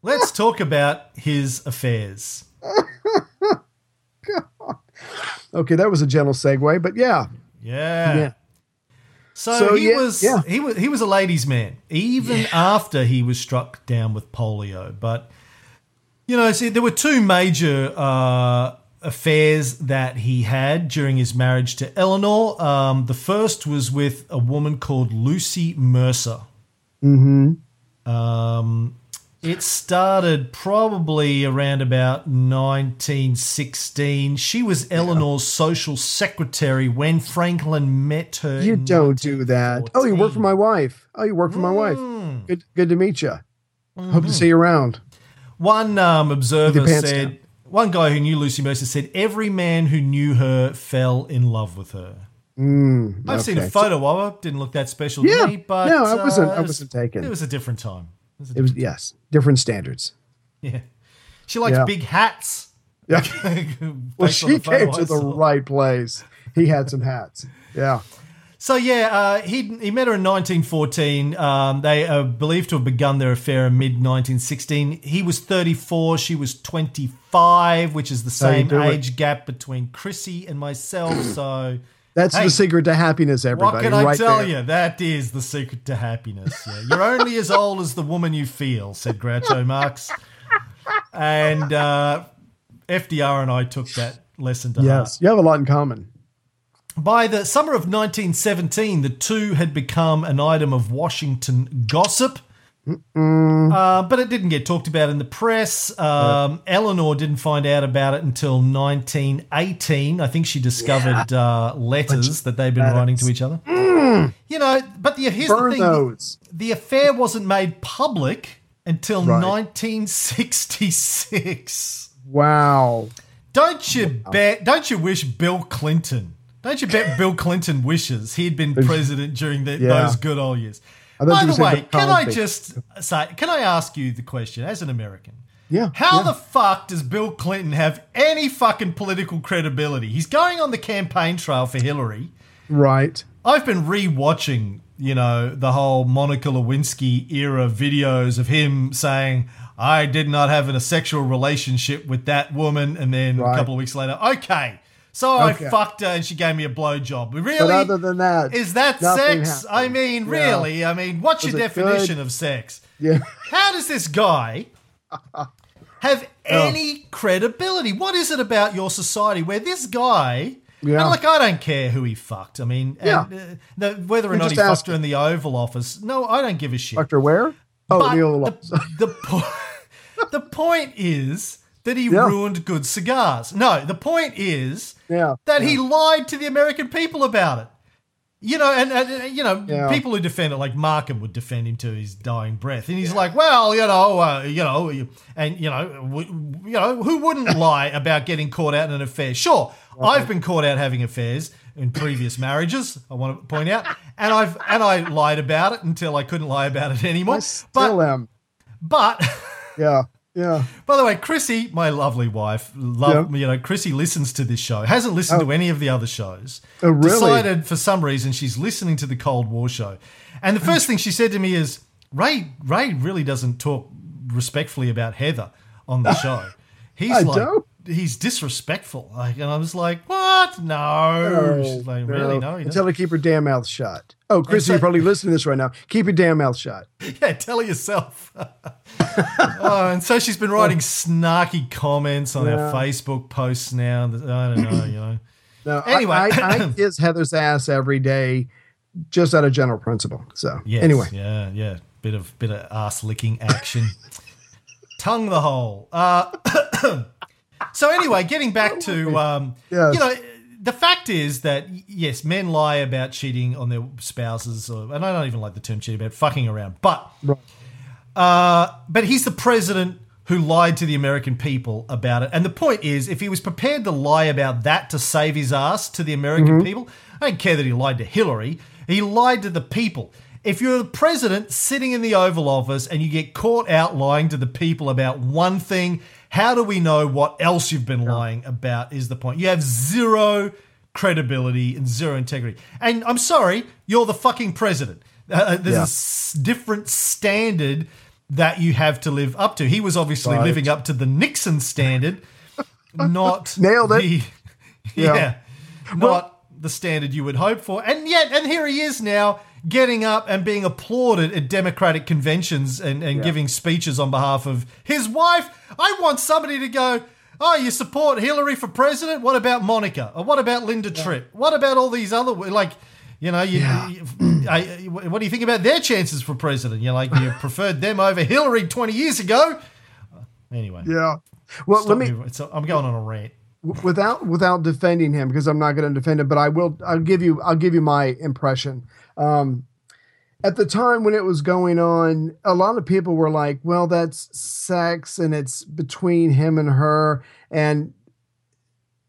let's talk about his affairs. Okay, that was a gentle segue, but yeah. Yeah. Yeah. So, So, he yeah, was yeah. he was he was a ladies' man even after he was struck down with polio. But you know, see, there were two major uh, affairs that he had during his marriage to Eleanor. Um, the first was with a woman called Lucy Mercer. Mm-hmm. Um, it started probably around about 1916. She was Eleanor's social secretary when Franklin met her. You don't do that. Oh, you work for my wife. Oh, you work for my wife. Mm. Good, good to meet you. Hope Mm-hmm. to see you around. One um, observer With your pants said, down. One guy who knew Lucy Mercer said, every man who knew her fell in love with her. I've seen a Mm, okay. photo of her. Didn't look that special Yeah. to me, but No, I wasn't- uh, I it was- wasn't taken. It was a different time. It was It was yes, different standards. Yeah. She likes Yeah. big hats. Yeah. Well, she came to the right place. He had some hats. Yeah. So yeah, uh, he he met her in 1914. Um, they are believed to have begun their affair in mid 1916. He was 34, she was 25, which is the same do it. age gap between Chrissy and myself. So That's Hey, the secret to happiness, everybody. what can I right tell there. you? That is the secret to happiness. Yeah. You're only as old as the woman you feel, said Groucho Marx. And uh, FDR and I took that lesson to heart. Yes, you have a lot in common. By the summer of 1917, the two had become an item of Washington gossip. Uh, but it didn't get talked about in the press. Um, Eleanor didn't find out about it until 1918. I think she discovered uh, letters that they'd been writing to each other. You know, but the, here's Burn the thing: those. the affair wasn't made public until Right. 1966. Wow. Don't you bet? Don't you wish Bill Clinton? Don't you bet Bill Clinton wishes he'd been president during the, Yeah. those good old years? By the way, Bill can I just say? Can I ask you the question as an American? Yeah. How yeah. the fuck does Bill Clinton have any fucking political credibility? He's going on the campaign trail for Hillary. right? I've been re-watching, you know, the whole Monica Lewinsky era videos of him saying, "I did not have a sexual relationship with that woman," and then a couple of weeks later, okay, so I fucked her and she gave me a blowjob. Really? But other than that, is that sex? happened. I mean, Yeah. really? I mean, what's Was your definition good? of sex? Yeah. How does this guy have any credibility? What is it about your society where this guy? Yeah. And look, I don't care who he fucked. I mean, Yeah. and, uh, whether or You're not he fucked her in the Oval Office, no, I don't give a shit. Doctor Ware? Oh, But Neil. the, the, po- the point is that he Yeah. ruined good cigars. No, the point is Yeah, that he lied to the American people about it. You know, and, and you know, Yeah. people who defend it, like Markham, would defend him to his dying breath, and he's like, "Well, you know, uh, you know, and you know, w- you know, who wouldn't lie about getting caught out in an affair? Sure, I've been caught out having affairs in previous marriages. I want to point out, and I've and I lied about it until I couldn't lie about it anymore. I still but am. but Yeah. Yeah. by the way, Chrissy, my lovely wife, love you know, Chrissy listens to this show. Hasn't listened oh. to any of the other shows. Oh, really? Decided for some reason she's listening to the Cold War show. And the first thing she said to me is, "Ray Ray really doesn't talk respectfully about Heather on the show. He's I like don't? He's disrespectful." Like and I was like, "What? No." She's like, "Really? No, And tell her to keep her damn mouth shut. Oh, Chrissy, so- you're probably listening to this right now. Keep your damn mouth shut. Yeah, tell her yourself. oh, and so she's been writing snarky comments on our Facebook posts now. I don't know, you know. No, Anyway. I, I, I kiss Heather's ass every day, just out of general principle. So Yes, anyway, yeah, yeah, bit of bit of ass licking action. Tongue the hole. Uh, so anyway, getting back to um, Yes. you know, the fact is that yes, men lie about cheating on their spouses, or, and I don't even like the term cheating about fucking around. But uh, but he's the president who lied to the American people about it. And the point is, if he was prepared to lie about that to save his ass to the American people, I don't care that he lied to Hillary. He lied to the people. If you're the president sitting in the Oval Office and you get caught out lying to the people about one thing, how do we know what else you've been lying about? Is the point. You have zero credibility and zero integrity. And I'm sorry, you're the fucking president. Uh, there's Yeah. a s- different standard that you have to live up to. He was obviously Right. living up to the Nixon standard, not Nailed it. the- yeah, Yeah. not the standard you would hope for. And yet, and here he is now getting up and being applauded at Democratic conventions and, and giving speeches on behalf of his wife. I want somebody to go, Oh, you support Hillary for president? What about Monica? Or what about Linda Tripp? What about all these other like, you know, you, you- I, what do you think about their chances for president? You're like you preferred them over Hillary 20 years ago. Uh, anyway, Yeah. Well, let me me- so I'm going on a rant. without without defending him because I'm not going to defend him, but I will. I'll give you. I'll give you my impression. Um, at the time when it was going on, a lot of people were like, "Well, that's sex, and it's between him and her, and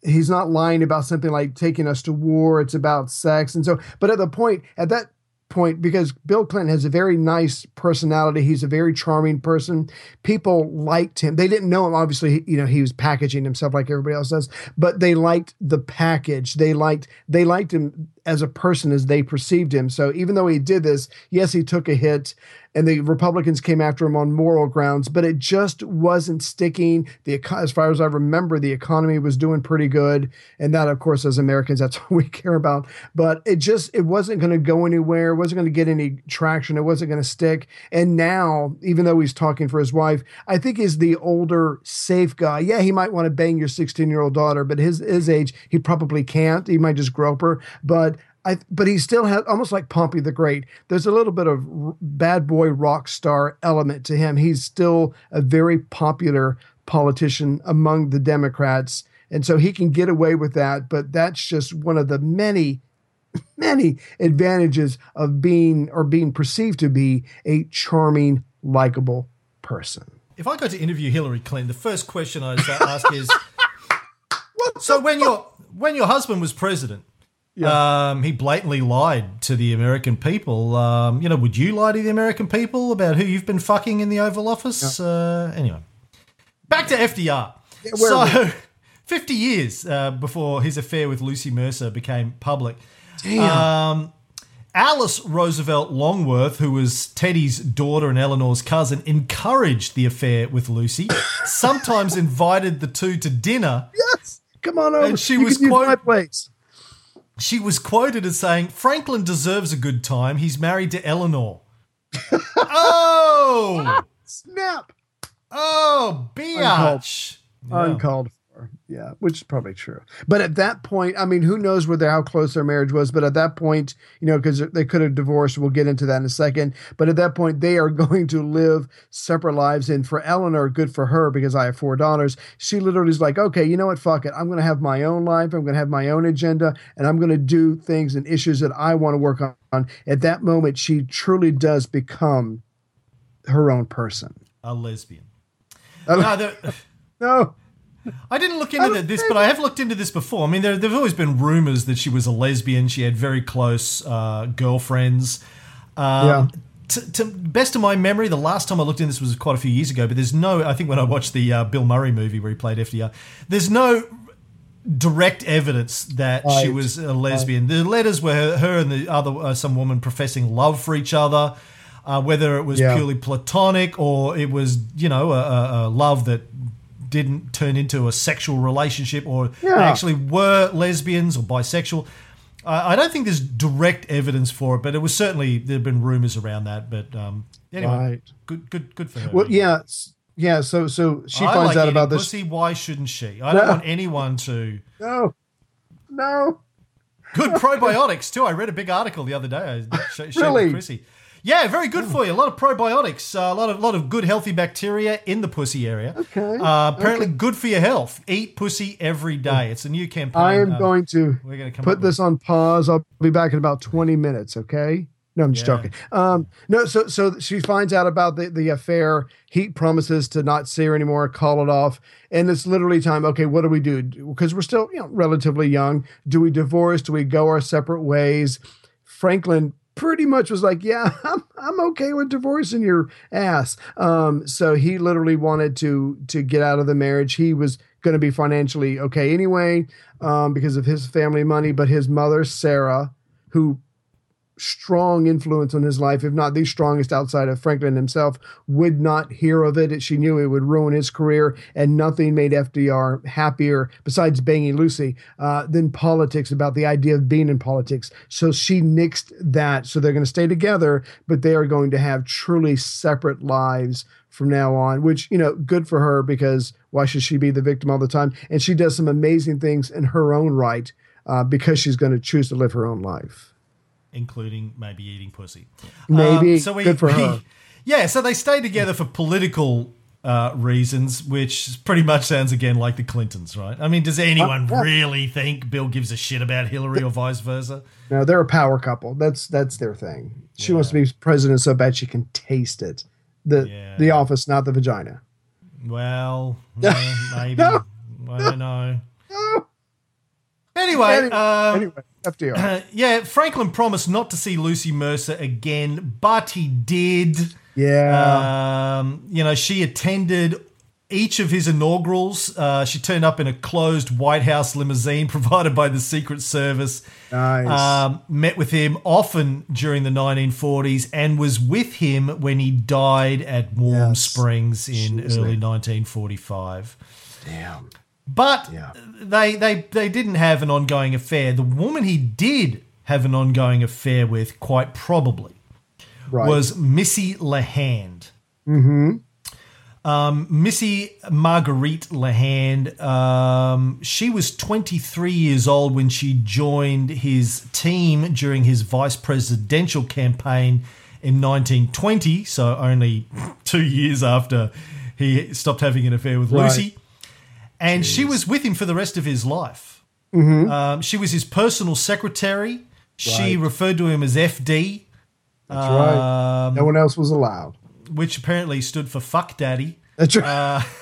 he's not lying about something like taking us to war. It's about sex." And so, but at the point, at that point, because Bill Clinton has a very nice personality, he's a very charming person. People liked him. They didn't know him, obviously. You know, he was packaging himself like everybody else does, but they liked the package. They liked they liked him as a person as they perceived him. So even though he did this, yes, he took a hit, and the Republicans came after him on moral grounds, but it just wasn't sticking. The as far as I remember, the economy was doing pretty good, and that, of course, as Americans, that's what we care about. But it just it wasn't going to go anywhere. It wasn't going to get any traction. It wasn't going to stick. And now, even though he's talking for his wife, I think he's the older, safe guy. Yeah, he might want to bang your 16 year old daughter, but his his age, he probably can't. He might just grope her, but. I, but he still has almost like Pompey the Great. There's a little bit of r- bad boy rock star element to him. He's still a very popular politician among the Democrats, and so he can get away with that. But that's just one of the many, many advantages of being or being perceived to be a charming, likable person. If I go to interview Hillary Clinton, the first question I'd ask is, so when your when your husband was president, um, he blatantly lied to the American people. Um, you know, would you lie to the American people about who you've been fucking in the Oval Office? Uh, anyway, back to FDR. are so, fifty years uh, before his affair with Lucy Mercer became public. Um, Alice Roosevelt Longworth, who was Teddy's daughter and Eleanor's cousin, encouraged the affair with Lucy, sometimes invited the two to dinner. yes, come on over. And she You was quote- my place. She was quoted as saying, Franklin deserves a good time. He's married to Eleanor. oh, Snap. oh, biatch. Uncalled for. Yeah, which is probably true. But at that point, I mean, who knows whether how close their marriage was? But at that point, you know, because they could have divorced. We'll get into that in a second. But at that point, they are going to live separate lives. And for Eleanor, good for her because I have four daughters. She literally is like, okay, you know what? Fuck it. I'm going to have my own life. I'm going to have my own agenda, and I'm going to do things and issues that I want to work on. At that moment, she truly does become her own person. A lesbian. No. I didn't look into this, but I have looked into this before. I mean, there have always been rumors that she was a lesbian. She had very close uh, girlfriends. Um, Yeah. To, to best of my memory, the last time I looked into this was quite a few years ago. But there's no. I think when I watched the uh, Bill Murray movie where he played FDR, there's no direct evidence that she was a lesbian. The letters were her, her and the other uh, some woman professing love for each other. Uh, whether it was Yeah. purely platonic or it was, you know, a, a love that didn't turn into a sexual relationship or they Yeah. actually were lesbians or bisexual. I I don't think there's direct evidence for it, but it was certainly there have been rumors around that. But um, anyway, Right. good, good, good for her. Well, yeah, yeah. So, so she I finds like out about this. Pussy, why shouldn't she? I don't want anyone to. No, no. Good probiotics too. I read a big article the other day. I sh- shared Really? Chrissy. Yeah, very good for you. A lot of probiotics, uh, a lot of lot of good healthy bacteria in the pussy area. Okay. Uh, apparently, good for your health. Eat pussy every day. It's a new campaign. I am um, going to we're gonna come put with- this on pause. I'll be back in about 20 minutes, okay? No, I'm just Yeah. joking. Um, no, so so she finds out about the, the affair. He promises to not see her anymore, call it off. And it's literally time, okay, what do we do? Because we're still, you know, relatively young. Do we divorce? Do we go our separate ways? Franklin pretty much was like, yeah, I'm, I'm okay with divorcing your ass. Um, so he literally wanted to to get out of the marriage. He was going to be financially okay anyway um, because of his family money, but his mother Sarah, who strong influence on his life, if not the strongest outside of Franklin himself, would not hear of it. She knew it would ruin his career, and nothing made FDR happier besides banging Lucy uh, than politics about the idea of being in politics. So she nixed that. So they're going to stay together, but they are going to have truly separate lives from now on, which, you know, good for her because why should she be the victim all the time? And she does some amazing things in her own right uh, because she's going to choose to live her own life. Including maybe eating pussy. Maybe. Um, so we, Good for we- her. Yeah, so they stay together for political uh, reasons, which pretty much sounds again like the Clintons, right? I mean, does anyone Uh, yeah. really think Bill gives a shit about Hillary or vice versa? No, they're a power couple. That's that's their thing. She wants to be president so bad she can taste it. The Yeah. the office, not the vagina. Well, yeah, maybe. I don't know. Anyway, Anyway, um, anyway, FDR. uh, yeah, Franklin promised not to see Lucy Mercer again, but he did. Yeah. Um, you know, she attended each of his inaugurals. Uh, she turned up in a closed White House limousine provided by the Secret Service. Nice. Um, met with him often during the 1940s and was with him when he died at Warm Yes. Springs in early man. 1945. Damn. But Yeah. they, they they didn't have an ongoing affair. The woman he did have an ongoing affair with, quite probably, Right. was Missy LeHand. Mm-hmm. Um, Missy Marguerite LeHand. Um, she was 23 years old when she joined his team during his vice presidential campaign in 1920. So only two years after he stopped having an affair with Right. Lucy. And she was with him for the rest of his life. Um, she was his personal secretary. She Mm-hmm. Referred to him as FD That's right. um, No one else was allowed. which apparently stood for fuck daddy. That's right.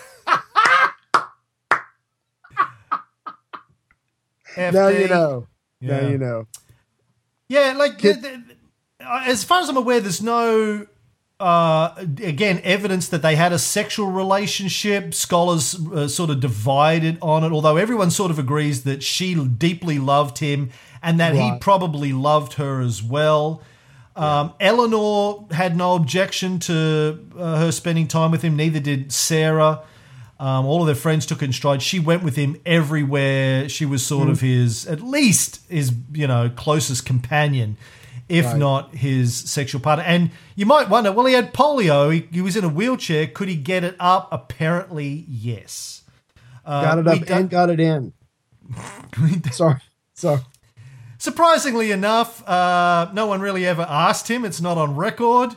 now you know. Yeah. Now you know. Yeah, like th- as far as I'm aware, there's no uh, again evidence that they had a sexual relationship. Scholars uh, sort of divided on it, although everyone sort of agrees that she deeply loved him and that he probably loved her as well. Um, Eleanor had no objection to uh, her spending time with him. Neither did Sarah. Um, all of their friends took in stride. She went with him everywhere. She was sort of his, at least his, you know, closest companion, if Right. not his sexual partner. And you might wonder, well, he had polio. He, he was in a wheelchair. Could he get it up? Apparently, yes. Uh, got it up and got it in. Sorry. Sorry. Surprisingly enough, uh, no one really ever asked him. It's not on record.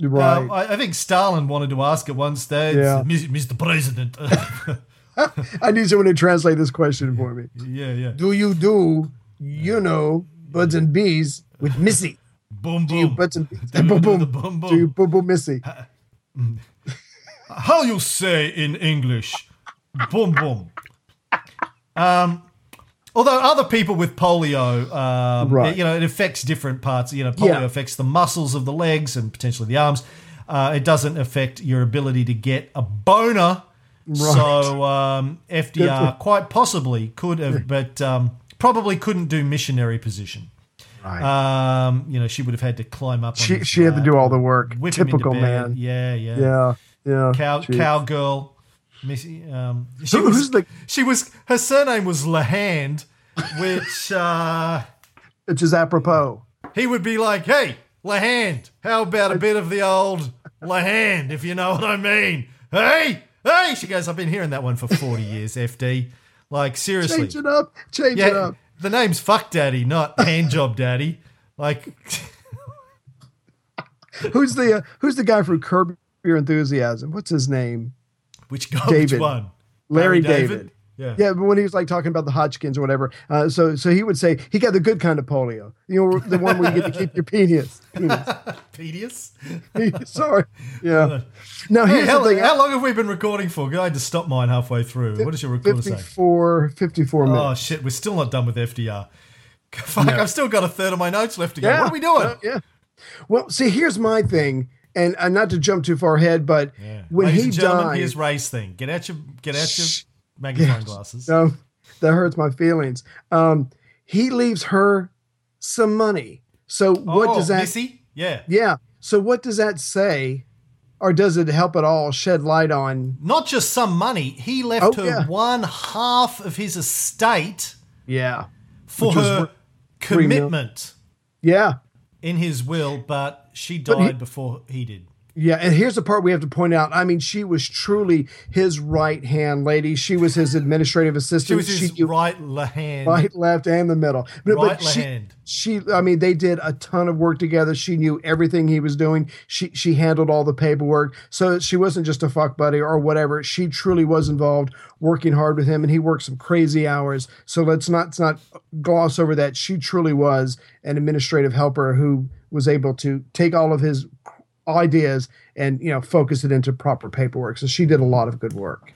Right. Um, I, I think Stalin wanted to ask at one stage, Yeah. Mr. President. I need someone to translate this question for me. yeah, yeah. Do you do, you know, birds and bees with Missy? Boom, Do you boom. birds and bees? Do boom, you boom. the boom, Do you boom? boom, boom, Missy? How you say in English? boom, boom. Um, although other people with polio, um, Right. you know, it affects different parts. You know, polio Yeah. affects the muscles of the legs and potentially the arms. Uh, it doesn't affect your ability to get a boner. So um, FDR quite possibly could have, but um, probably couldn't do missionary position. Right. Um, you know, she would have had to climb up. She she had to do all the work. whip him into Typical man. Yeah, yeah. Yeah. Yeah. Cow cowgirl. Missy. Um, she Who- was. who's the- She was. Her surname was LeHand, which uh, Which is apropos. he would be like, "Hey, LeHand, how about a bit of the old LeHand, if you know what I mean?" Hey, hey. She goes, "I've been hearing that one for forty years, FD. Like seriously." Change it up. Change it up. The name's Fuck Daddy, not Hand Job Daddy. Like, who's the uh, who's the guy from Curb Your Enthusiasm? What's his name? Which guy? David. Which one? Larry Larry David. Yeah. Yeah, but when he was like talking about the Hodgkins or whatever, uh, so so he would say he got the good kind of polio, you know, the one where you get to keep your penis. penis. Sorry, yeah. Now Hey, here's how, the thing: how long have we been recording for? I had to stop mine halfway through. What does your recorder say? 54, 54 Oh shit, we're still not done with FDR. Fuck, I've still got a third of my notes left to go. What are we doing? uh, yeah. Well, see, here's my thing, and uh, not to jump too far ahead, but when Ladies he died, here's Ray's thing. Get out your get out your magnifying glasses. No, that hurts my feelings. Um, he leaves her some money. So what oh, does that? Missy? Yeah. Yeah. So what does that say, or does it help at all shed light on? Not just some money. He left Oh, her yeah. one half of his estate Yeah. for her worth three mil- commitment Yeah. in his will, but she But died he- before he did. Yeah, and here's the part we have to point out. I mean, she was truly his right hand lady. She was his administrative assistant. She was his She- right hand. right, left, and the middle. But, Right but she, hand. she, I mean, they did a ton of work together. She knew everything he was doing. She she handled all the paperwork, so she wasn't just a fuck buddy or whatever. She truly was involved, working hard with him, and he worked some crazy hours. So let's not let's not gloss over that. She truly was an administrative helper who was able to take all of his ideas and you know focus it into proper paperwork. So she did a lot of good work.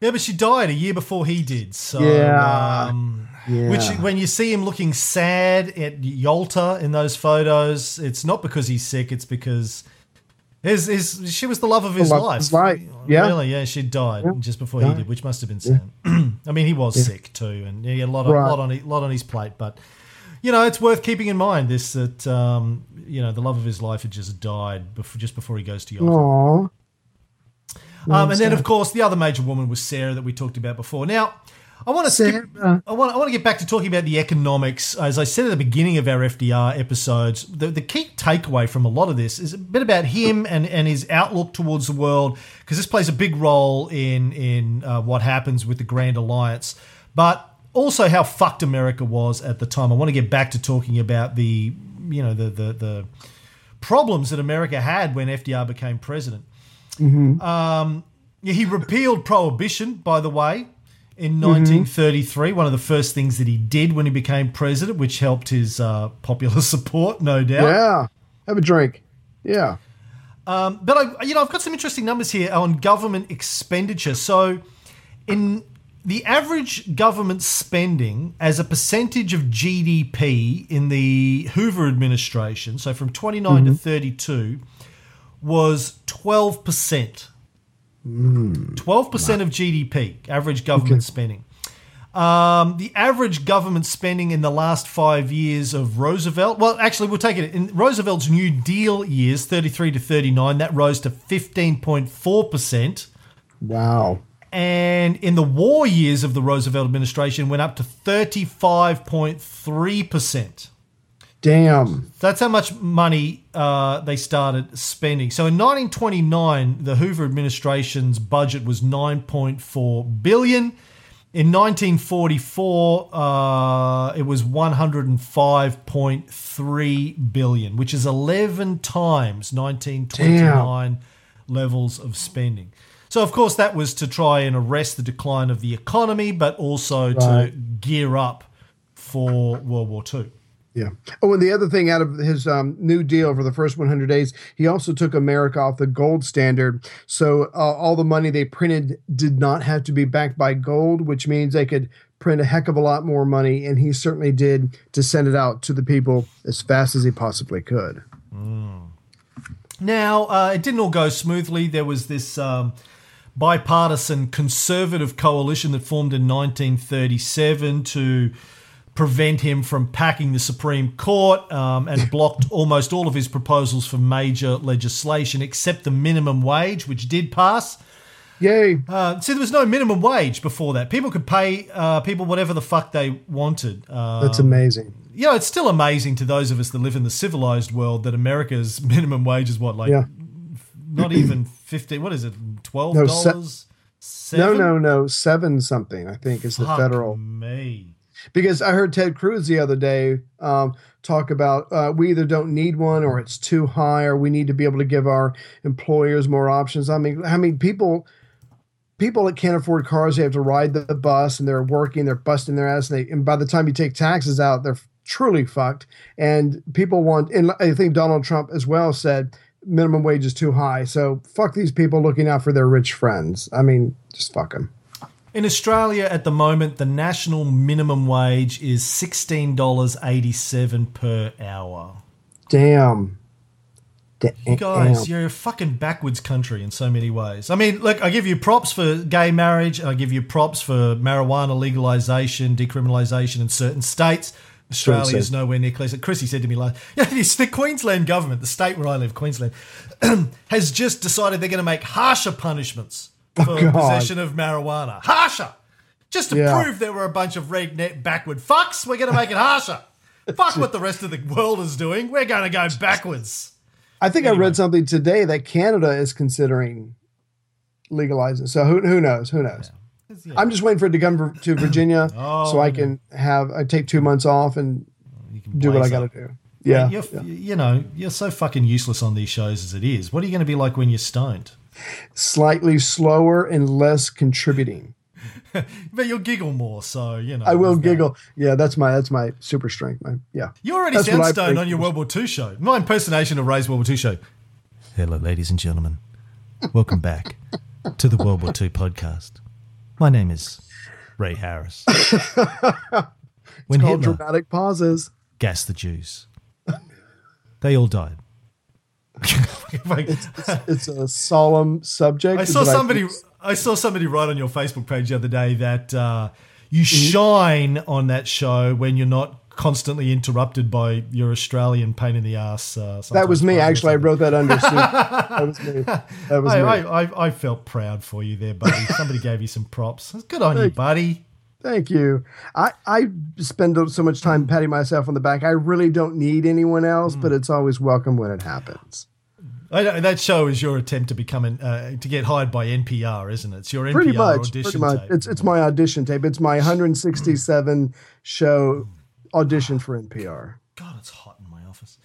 Yeah, but she died a year before he did. So, Yeah. um, Yeah. which when you see him looking sad at Yalta in those photos, it's not because he's sick. It's because his, his she was the love of his love life. life, yeah. really. Yeah, she died just before he did, which must have been sad. I mean, he was sick too, and he had a lot, of, Right. lot on lot on his plate. But you know, it's worth keeping in mind this that um, you know the love of his life had just died before, just before he goes to Yalta. Aww. Um, and then, of course, the other major woman was Sarah that we talked about before. Now, I want to skip. I want. I want to get back to talking about the economics. As I said at the beginning of our FDR episodes, the, the key takeaway from a lot of this is a bit about him and, and his outlook towards the world, because this plays a big role in in uh, what happens with the Grand Alliance, but also how fucked America was at the time. I want to get back to talking about the you know the the the problems that America had when FDR became president. Um, yeah, he repealed prohibition, by the way, in 1933. One of the first things that he did when he became president, which helped his uh, popular support, no doubt. Yeah. Have a drink. Yeah. Um, but I, you know, I've got some interesting numbers here on government expenditure. So, in the average government spending as a percentage of GDP in the Hoover administration, so from 29 to 32, was 12%. 12% of GDP, average government spending. Um, the average government spending in the last five years of Roosevelt, well, actually, we'll take it in Roosevelt's New Deal years, 33 to 39, that rose to 15.4%. Wow. And in the war years of the Roosevelt administration, went up to 35.3%. Damn. That's how much money uh, they started spending. So in 1929, the Hoover administration's budget was 9.4 billion. In 1944, uh, it was 105.3 billion, which is 11 times 1929 levels of spending. So, of course, that was to try and arrest the decline of the economy, but also to gear up for World War II. Yeah. Oh, and the other thing out of his um, New Deal for the first 100 days, he also took America off the gold standard. So uh, all the money they printed did not have to be backed by gold, which means they could print a heck of a lot more money. And he certainly did to send it out to the people as fast as he possibly could. Now, uh, it didn't all go smoothly. There was this um, bipartisan conservative coalition that formed in 1937 to prevent him from packing the Supreme Court um, and blocked almost all of his proposals for major legislation except the minimum wage, which did pass. Yay. Uh, see, there was no minimum wage before that. People could pay uh, people whatever the fuck they wanted. Uh, That's amazing. you know, it's still amazing to those of us that live in the civilized world that America's minimum wage is what, like, Yeah. Not even fifteen. What is it? Twelve No, dollars? se- No, no, no. Seven something, I think, is the federal. me. because I heard Ted Cruz the other day um, talk about uh, we either don't need one or it's too high or we need to be able to give our employers more options. I mean, I mean people people that can't afford cars they have to ride the bus and they're working they're busting their ass and, they, and by the time you take taxes out they're truly fucked and people want and I think Donald Trump as well said minimum wage is too high so fuck these people looking out for their rich friends. I mean, just fuck them. In Australia at the moment, the national minimum wage is $16.87 per hour. Damn. Damn. You guys, you're a fucking backwards country in so many ways. I mean, look, I give you props for gay marriage, I give you props for marijuana legalization, decriminalization in certain states. Australia is nowhere near close. Chrissy said to me last, yeah, it's the Queensland government, the state where I live, Queensland, has just decided they're going to make harsher punishments oh, for Oh, possession of marijuana. Harsher! Just to Yeah. prove there we're a bunch of redneck backward fucks, we're going to make it harsher. Fuck what the rest of the world is doing. We're going to go backwards. I think I read something today that Canada is considering legalizing. So who who knows? Who knows? Yeah. I'm just waiting for it to come to Virginia Oh, so I can have I take two months off and do what I got to do. Yeah, you're, yeah. you know, you're so fucking useless on these shows as it is. What are you going to be like when you're stoned? slightly slower and less contributing. But you'll giggle more, so you know. I will there's that. giggle. Yeah, that's my that's my super strength. My yeah. You already That's sound stoned on your World War II show. My impersonation of Ray's World War II show. Hello, ladies and gentlemen. Welcome back to the World War II podcast. My name is Ray Harris. when Called Hitler dramatic pauses. gassed the Jews, they all died. It's a solemn subject. I saw somebody. I saw somebody write on your Facebook page the other day that uh, you shine on that show when you're not constantly interrupted by your Australian pain in the ass. Uh, that was me. Actually, I wrote that under. That was me. That was I, me. I, I, I felt proud for you there, buddy. Somebody gave you some props. Good on you, buddy. Thank you. I, I spend so much time patting myself on the back. I really don't need anyone else, Mm. but it's always welcome when it happens. I know, that show is your attempt to become an, uh, to get hired by NPR, isn't it? It's your NPR Pretty much. audition Pretty much. tape. It's it's my audition tape. It's my 167 show audition for NPR. God, it's hot in my office.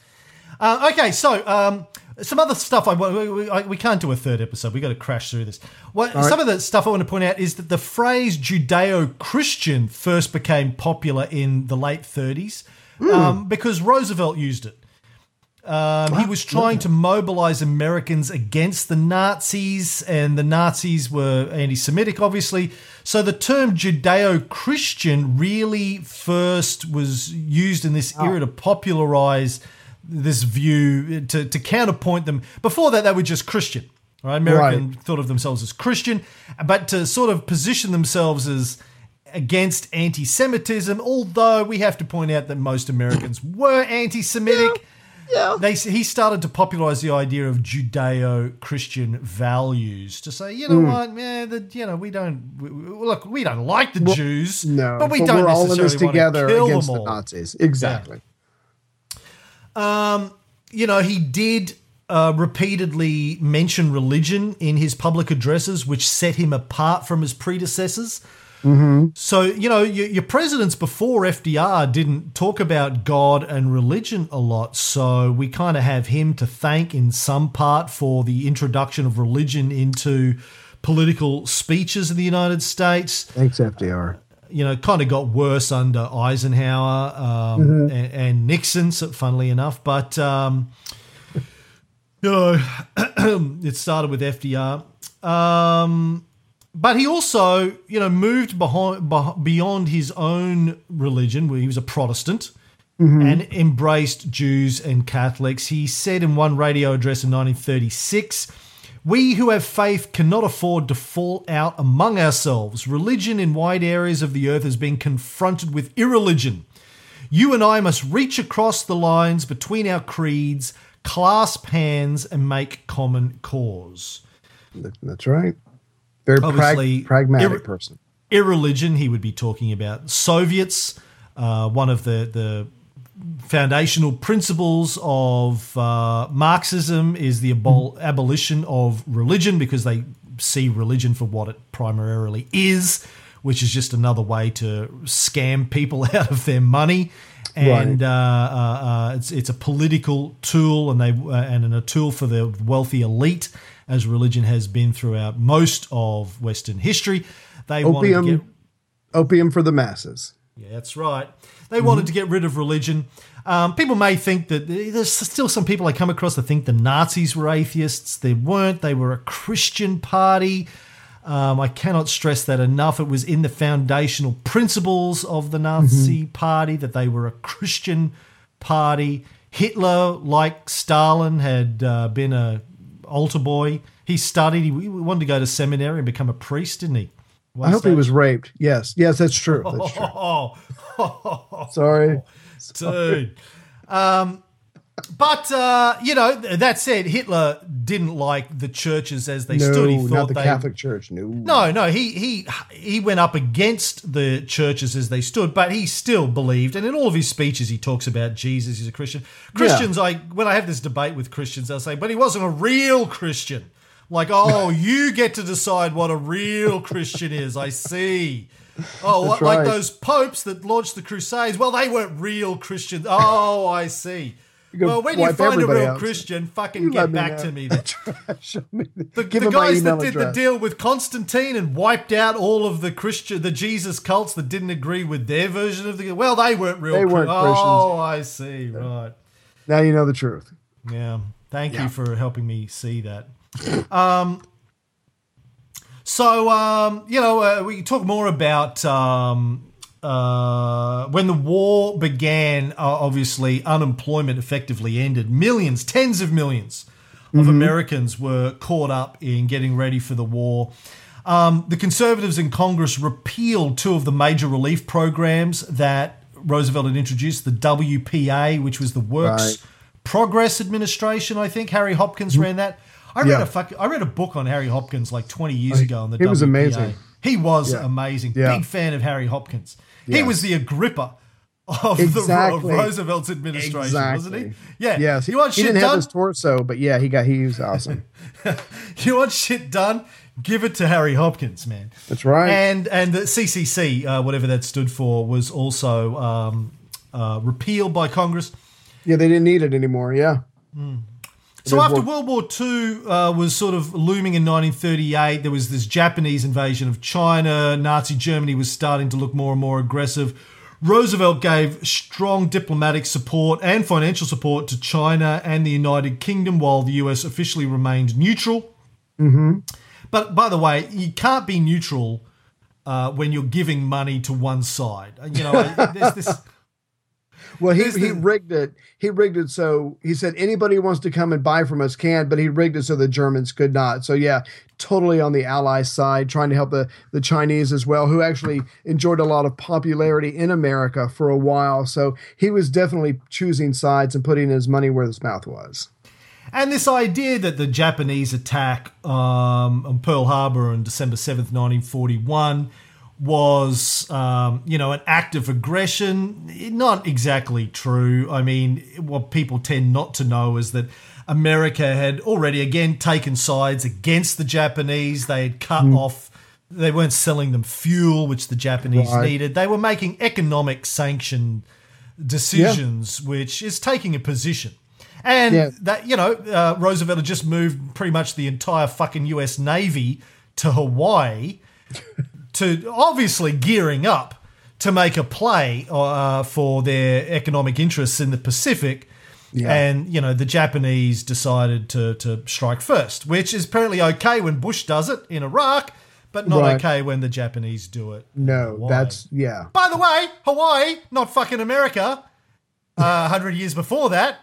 Uh, okay, so um, some other stuff. I, we, we, we can't do a third episode. We got to crash through this. What, Some of the stuff I want to point out is that the phrase Judeo-Christian first became popular in the late 30s um, because Roosevelt used it. Um, he was trying to mobilize Americans against the Nazis, and the Nazis were anti Semitic, obviously. So the term Judeo Christian really first was used in this era to popularize this view, to, to counterpoint them. Before that, they were just Christian. Right? American Right. thought of themselves as Christian, but to sort of position themselves as against anti Semitism, although we have to point out that most Americans were anti Semitic. Yeah. They, he started to popularize the idea of Judeo-Christian values to say, you know Hmm. what, man, the, you know, we don't we, look, we don't like the Jews, No, but we don't we're all in necessarily this want together to against them the. Nazis. Exactly. you know, he did uh, repeatedly mention religion in his public addresses, which set him apart from his predecessors. So, you know, your, your presidents before FDR didn't talk about God and religion a lot. So we kind of have him to thank in some part for the introduction of religion into political speeches in the United States Thanks, FDR. you know, kind of got worse under Eisenhower um, and, and Nixon, so funnily enough. But, um, you know, it started with FDR. Um, but he also, you know, moved behind, beyond his own religion, where he was a Protestant, mm-hmm. and embraced Jews and Catholics. He said in one radio address in 1936 We who have faith cannot afford to fall out among ourselves. Religion in wide areas of the earth has been confronted with irreligion. You and I must reach across the lines between our creeds, clasp hands, and make common cause. That's right. Very prag- pragmatic ir- person. irreligion, he would be talking about Soviets. Uh, one of the, the foundational principles of uh, Marxism is the abol- abolition of religion because they see religion for what it primarily is, which is just another way to scam people out of their money. And Right. uh, uh, uh, it's it's a political tool, and they uh, and a tool for the wealthy elite, as religion has been throughout most of Western history. They wanted to Opium, get opium for the masses. yeah, that's right. They wanted to get rid of religion. Um, people may think that there's still some people I come across that think the Nazis were atheists. They weren't. They were a Christian party. Um, I cannot stress that enough. It was in the foundational principles of the Nazi party that they were a Christian party. Hitler, like Stalin, had uh, been a altar boy. He studied. He, wanted to go to seminary and become a priest, didn't he? I hope he was raped. Yes, yes, that's true. That's true. Oh, Sorry. dude. Um, but uh, you know, that said, Hitler didn't like the churches as they stood. He No, thought not the they Catholic Church. No. no, no, he he he went up against the churches as they stood, but he still believed. And in all of his speeches, he talks about Jesus. He's a Christian. Christians, I when I have this debate with Christians, i'll say, "But he wasn't a real Christian." Like, oh, you get to decide what a real Christian is. I see. Oh, what, like those popes that launched the Crusades. Well, they weren't real Christians. Oh, I see. Well, when you find a real out. Christian, fucking You get back to me. the, The, guys that did address. the deal with Constantine and wiped out all of the Christian, the Jesus cults that didn't agree with their version of the. Well, they weren't real. They weren't Christians. Oh, I see. Right. Now you know the truth. Yeah. Thank you for helping me see that. Um. So, um, you know, uh, we can talk more about um, uh, when the war began. Uh, obviously, unemployment effectively ended. Millions, tens of millions of Americans were caught up in getting ready for the war. Um, the conservatives in Congress repealed two of the major relief programs that Roosevelt had introduced the WPA, which was the Works Right. Progress Administration, I think. Harry Hopkins ran that. I read Yeah. a fuck, I read a book on Harry Hopkins like 20 years ago on the he was amazing. He was Yeah. amazing. Yeah. Big fan of Harry Hopkins. He was the Agrippa of, Exactly. the, of Roosevelt's administration, wasn't he? Yeah. Yes. You want he shit didn't have his torso, but yeah, he got he was awesome. you want shit done? Give it to Harry Hopkins, man. That's right. And and the CCC, uh, whatever that stood for, was also um, uh, repealed by Congress. yeah, they didn't need it anymore. Yeah. So after World War II uh, was sort of looming in 1938, there was this Japanese invasion of China. Nazi Germany was starting to look more and more aggressive. Roosevelt gave strong diplomatic support and financial support to China and the United Kingdom, while the US officially remained neutral. Mm-hmm. But by the way, you can't be neutral uh, when you're giving money to one side. You know, there's this. Well, he, he rigged it. He rigged it so he said anybody who wants to come and buy from us can, but he rigged it so the Germans could not. So yeah, totally on the Allies side, trying to help the the Chinese as well, who actually enjoyed a lot of popularity in America for a while. So he was definitely choosing sides and putting his money where his mouth was. And this idea that the Japanese attack um, on Pearl Harbor on December 7th, 1941, was, um, you know, an act of aggression, not exactly true. I mean, what people tend not to know is that America had already, again, taken sides against the Japanese. They had cut off, they weren't selling them fuel, which the Japanese Right. needed. They were making economic sanction decisions, which is taking a position. And Yeah. that you know, uh, Roosevelt had just moved pretty much the entire fucking U.S. Navy to Hawaii, to obviously gearing up to make a play uh, for their economic interests in the Pacific. Yeah. And you know, the Japanese decided to to strike first, which is apparently okay when Bush does it in Iraq, but not Right. okay when the Japanese do it. No, Hawaii. that's yeah. By the way, Hawaii, not fucking America. Uh, A hundred years before that,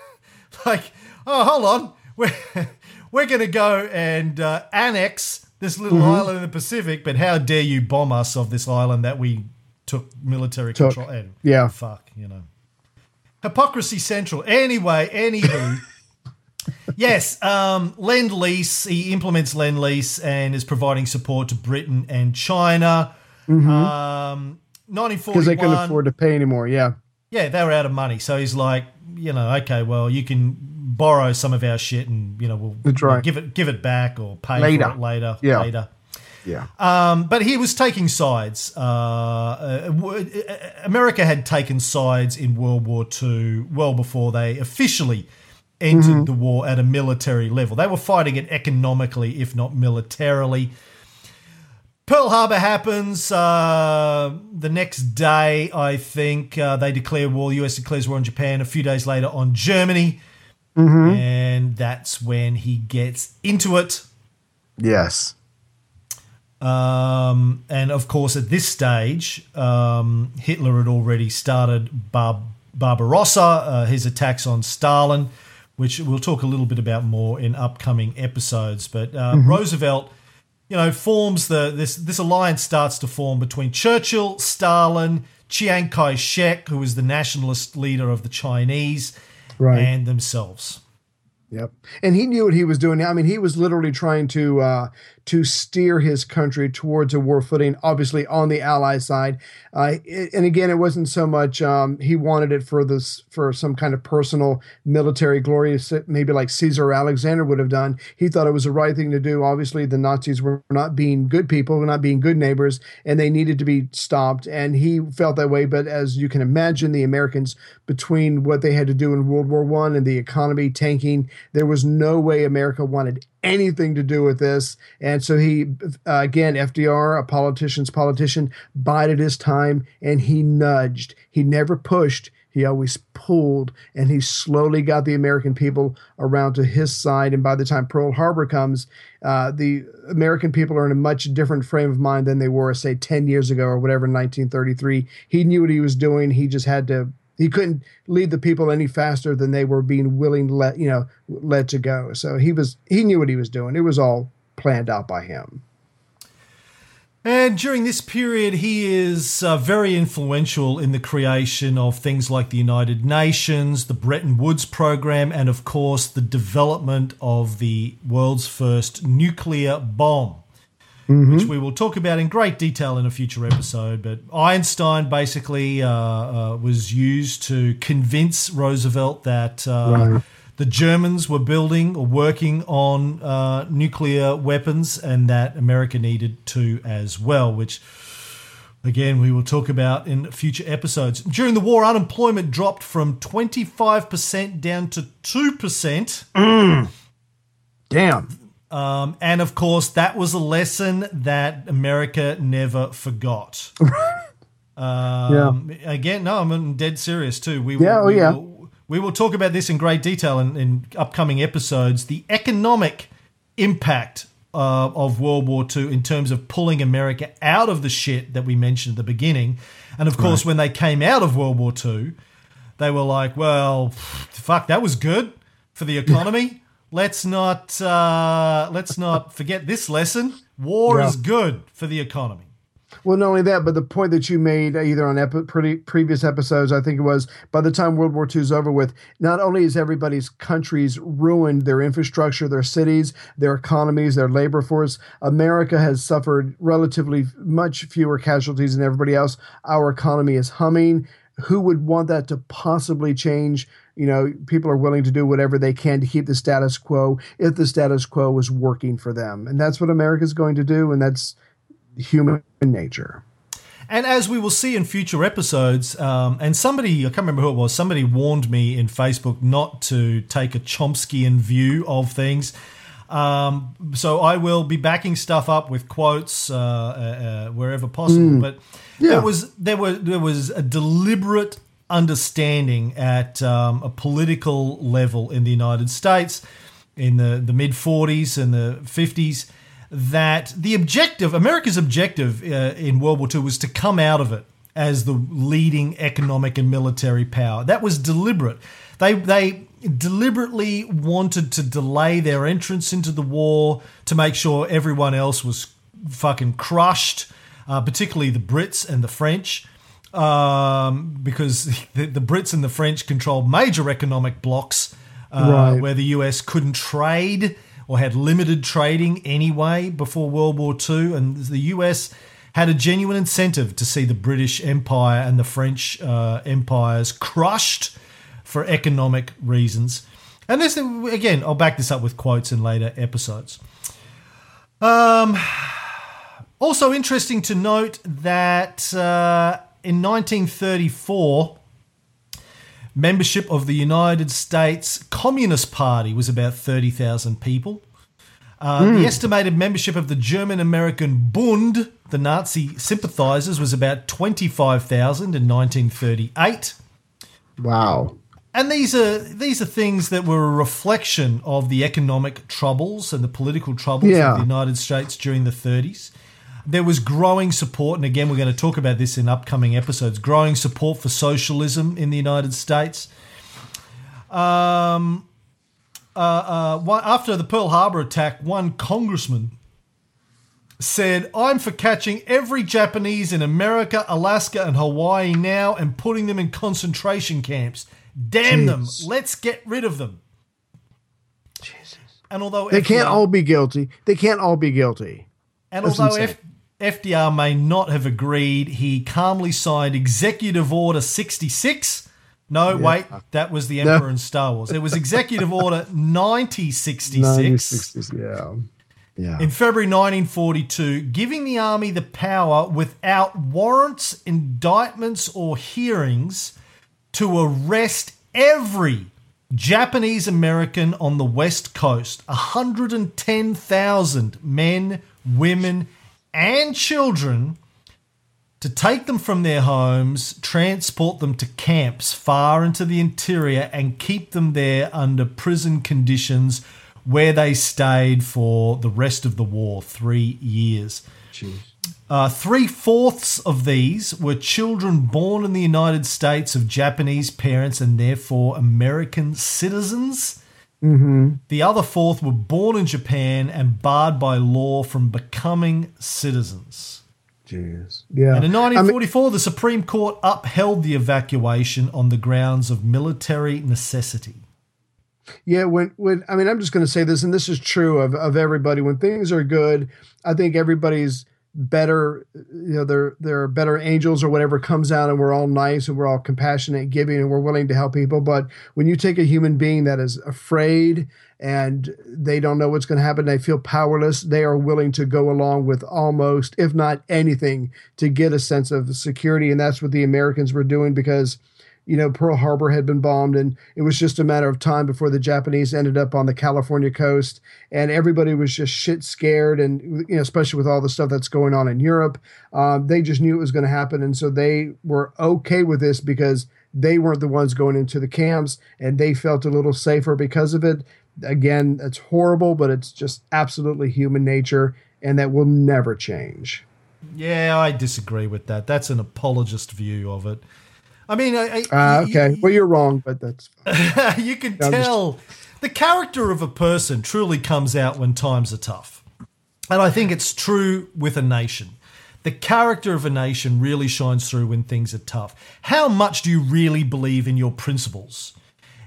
like, oh, hold on, we're we're gonna go and uh, annex this little Mm-hmm. island in the Pacific. But how dare you bomb us of this island that we took military Took. control? And Yeah. fuck, you know, hypocrisy central. Anyway, anywho. Yes, um, Lend Lease. He implements Lend Lease and is providing support to Britain and China. Um, Because they couldn't afford to pay anymore. Yeah. Yeah, they were out of money. So he's like, you know, okay, well, you can borrow some of our shit, and you know, we'll, That's we'll give it give it back or pay Later. for it later. Yeah. Later. Yeah. Um, but he was taking sides. Uh, uh, America had taken sides in World War II well before they officially entered the war at a military level. They were fighting it economically, if not militarily. Pearl Harbor happens uh, the next day, I think. Uh, they declare war. US declares war on Japan. A few days later on Germany. And that's when he gets into it. Yes. Um, and of course, at this stage, um, Hitler had already started Bar- Barbarossa, uh, his attacks on Stalin, which we'll talk a little bit about more in upcoming episodes. But uh, Roosevelt, you know, forms the this this alliance starts to form between Churchill, Stalin, Chiang Kai-shek, who was the nationalist leader of the Chinese, Right. and themselves. Yep. And he knew what he was doing. I mean, he was literally trying to uh, to steer his country towards a war footing, obviously on the ally side. Uh, it- and again, it wasn't so much um, he wanted it for this for some kind of personal military glory, maybe like Caesar Alexander would have done. He thought it was the right thing to do. Obviously, the Nazis were not being good people, were not being good neighbors, and they needed to be stopped. And he felt that way. But as you can imagine, the Americans between what they had to do in World War One and the economy tanking, there was no way America wanted anything to do with this. And so he, uh, again, FDR, a politician's politician, bided his time and he nudged. He never pushed. He always pulled, and he slowly got the American people around to his side. And by the time Pearl Harbor comes, uh, the American people are in a much different frame of mind than they were, say, 10 years ago or whatever, in 1933. He knew what he was doing. He just had to he couldn't lead the people any faster than they were being willing to let you know led to go. So he was he knew what he was doing. It was all planned out by him. And during this period, he is uh, very influential in the creation of things like the United Nations, the Bretton Woods program, and of course, the development of the world's first nuclear bomb, which we will talk about in great detail in a future episode. But Einstein basically uh, uh, was used to convince Roosevelt that. Uh, the Germans were building or working on uh, nuclear weapons, and that America needed to as well, which again we will talk about in future episodes. During the war, unemployment dropped from 25% down to 2%. damn Um, and of course, that was a lesson that America never forgot. Um, Again, no, I'm dead serious too. We will, Yeah, oh, we yeah. Will, we will talk about this in great detail in, in upcoming episodes. The economic impact uh, of World War II in terms of pulling America out of the shit that we mentioned at the beginning. And of course, when they came out of World War II, they were like, well, fuck, that was good for the economy. Let's not uh, let's not forget this lesson. War Yeah. is good for the economy. Well, not only that, but the point that you made either on epi- pretty previous episodes, I think it was, by the time World War II is over with, not only is everybody's countries ruined, their infrastructure, their cities, their economies, their labor force, America has suffered relatively much fewer casualties than everybody else. Our economy is humming. Who would want that to possibly change? You know, people are willing to do whatever they can to keep the status quo if the status quo was working for them. And that's what America's going to do. And that's human nature. And as we will see in future episodes, um, and somebody, I can't remember who it was, somebody warned me in Facebook not to take a Chomskyan view of things. Um, so I will be backing stuff up with quotes uh, uh, uh, wherever possible. But Yeah. there was there were there was a deliberate understanding at um, a political level in the United States in the, the mid 40s and the 50s that the objective, America's objective uh, in World War II was to come out of it as the leading economic and military power. That was deliberate. They, they deliberately wanted to delay their entrance into the war to make sure everyone else was fucking crushed, uh, particularly the Brits and the French um, because the, the Brits and the French controlled major economic blocks uh, Right. where the US couldn't trade or had limited trading anyway before World War II. And the US had a genuine incentive to see the British Empire and the French uh, empires crushed for economic reasons. And this, again, I'll back this up with quotes in later episodes. Um, Also interesting to note that uh, in 1934, membership of the United States Communist Party was about 30,000 people. Uh, The estimated membership of the German American Bund, the Nazi sympathizers, was about 25,000 in 1938. Wow. And these are these are things that were a reflection of the economic troubles and the political troubles Yeah. of the United States during the 30s. There was growing support, and again, we're going to talk about this in upcoming episodes. Growing support for socialism in the United States. Um, uh, uh, one, after the Pearl Harbor attack, one congressman said, I'm for catching every Japanese in America, Alaska, and Hawaii now and putting them in concentration camps. Damn them. Let's get rid of them. And although They can't all be guilty. They can't all be guilty. and That's although. F- FDR may not have agreed, he calmly signed Executive Order 66. No, wait, that was the Emperor in Star Wars. It was Executive Order 9066 90, yeah. Yeah. in February 1942, giving the army the power without warrants, indictments, or hearings to arrest every Japanese American on the West Coast. 110,000 men, women, and children to take them from their homes, transport them to camps far into the interior, and keep them there under prison conditions where they stayed for the rest of the war three years. Uh, Three fourths of these were children born in the United States of Japanese parents and therefore American citizens. Mm-hmm. The other fourth were born in Japan and barred by law from becoming citizens. Jeez. Yeah. And in I mean- 1944, the Supreme Court upheld the evacuation on the grounds of military necessity. Yeah, when when I mean I'm just going to say this, and this is true of of everybody. When things are good, I think everybody's better. You know, they're they're better angels or whatever comes out, and we're all nice and we're all compassionate, and giving, and we're willing to help people. But when you take a human being that is afraid and they don't know what's going to happen, they feel powerless. They are willing to go along with almost, if not anything, to get a sense of security, and that's what the Americans were doing because you know, Pearl Harbor had been bombed, and it was just a matter of time before the Japanese ended up on the California coast, and everybody was just shit scared, and you know, especially with all the stuff that's going on in Europe, um, they just knew it was going to happen, and so they were okay with this because they weren't the ones going into the camps, and they felt a little safer because of it. Again, it's horrible, but it's just absolutely human nature, and that will never change. Yeah, I disagree with that. That's an apologist view of it. I mean, I, I, Uh, okay, well, you're wrong, but that's you can I'm just- tell the character of a person truly comes out when times are tough. And I think it's true with a nation. The character of a nation really shines through when things are tough. How much do you really believe in your principles?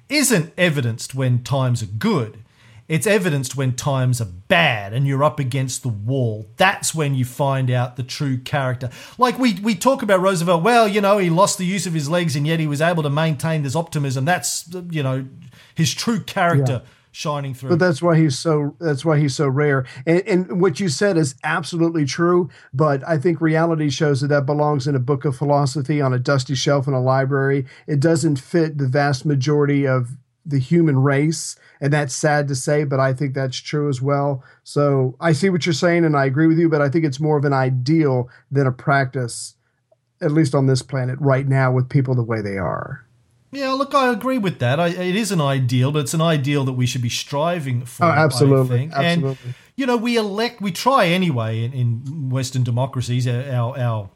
Isn't evidenced when times are good. It's evidenced when times are bad and you're up against the wall. That's when you find out the true character. Like we, we talk about Roosevelt, well, you know, he lost the use of his legs and yet he was able to maintain this optimism. That's, you know, his true character shining through. But that's why he's so that's why he's so rare. And, and what you said is absolutely true. But I think reality shows that that belongs in a book of philosophy on a dusty shelf in a library. It doesn't fit the vast majority of the human race, and that's sad to say, but I think that's true as well. So I see what you're saying, and I agree with you. But I think it's more of an ideal than a practice, at least on this planet right now, with people the way they are. Yeah, look, I agree with that. I, it is an ideal, but it's an ideal that we should be striving oh, for. Oh, absolutely, I think. absolutely. And you know, we elect, we try anyway in, in Western democracies. Our our, our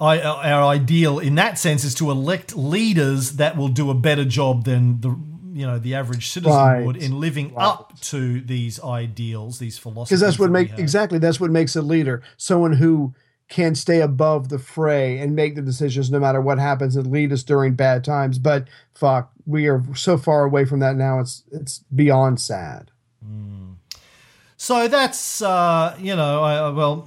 I- our ideal in that sense is to elect leaders that will do a better job than the you know the average citizen Right. would in living up to these ideals, these philosophies. because that's what that makes exactly that's what makes a leader someone who can stay above the fray and make the decisions no matter what happens and lead us during bad times but fuck we are so far away from that now it's it's beyond sad So that's uh, you know, I, I- well,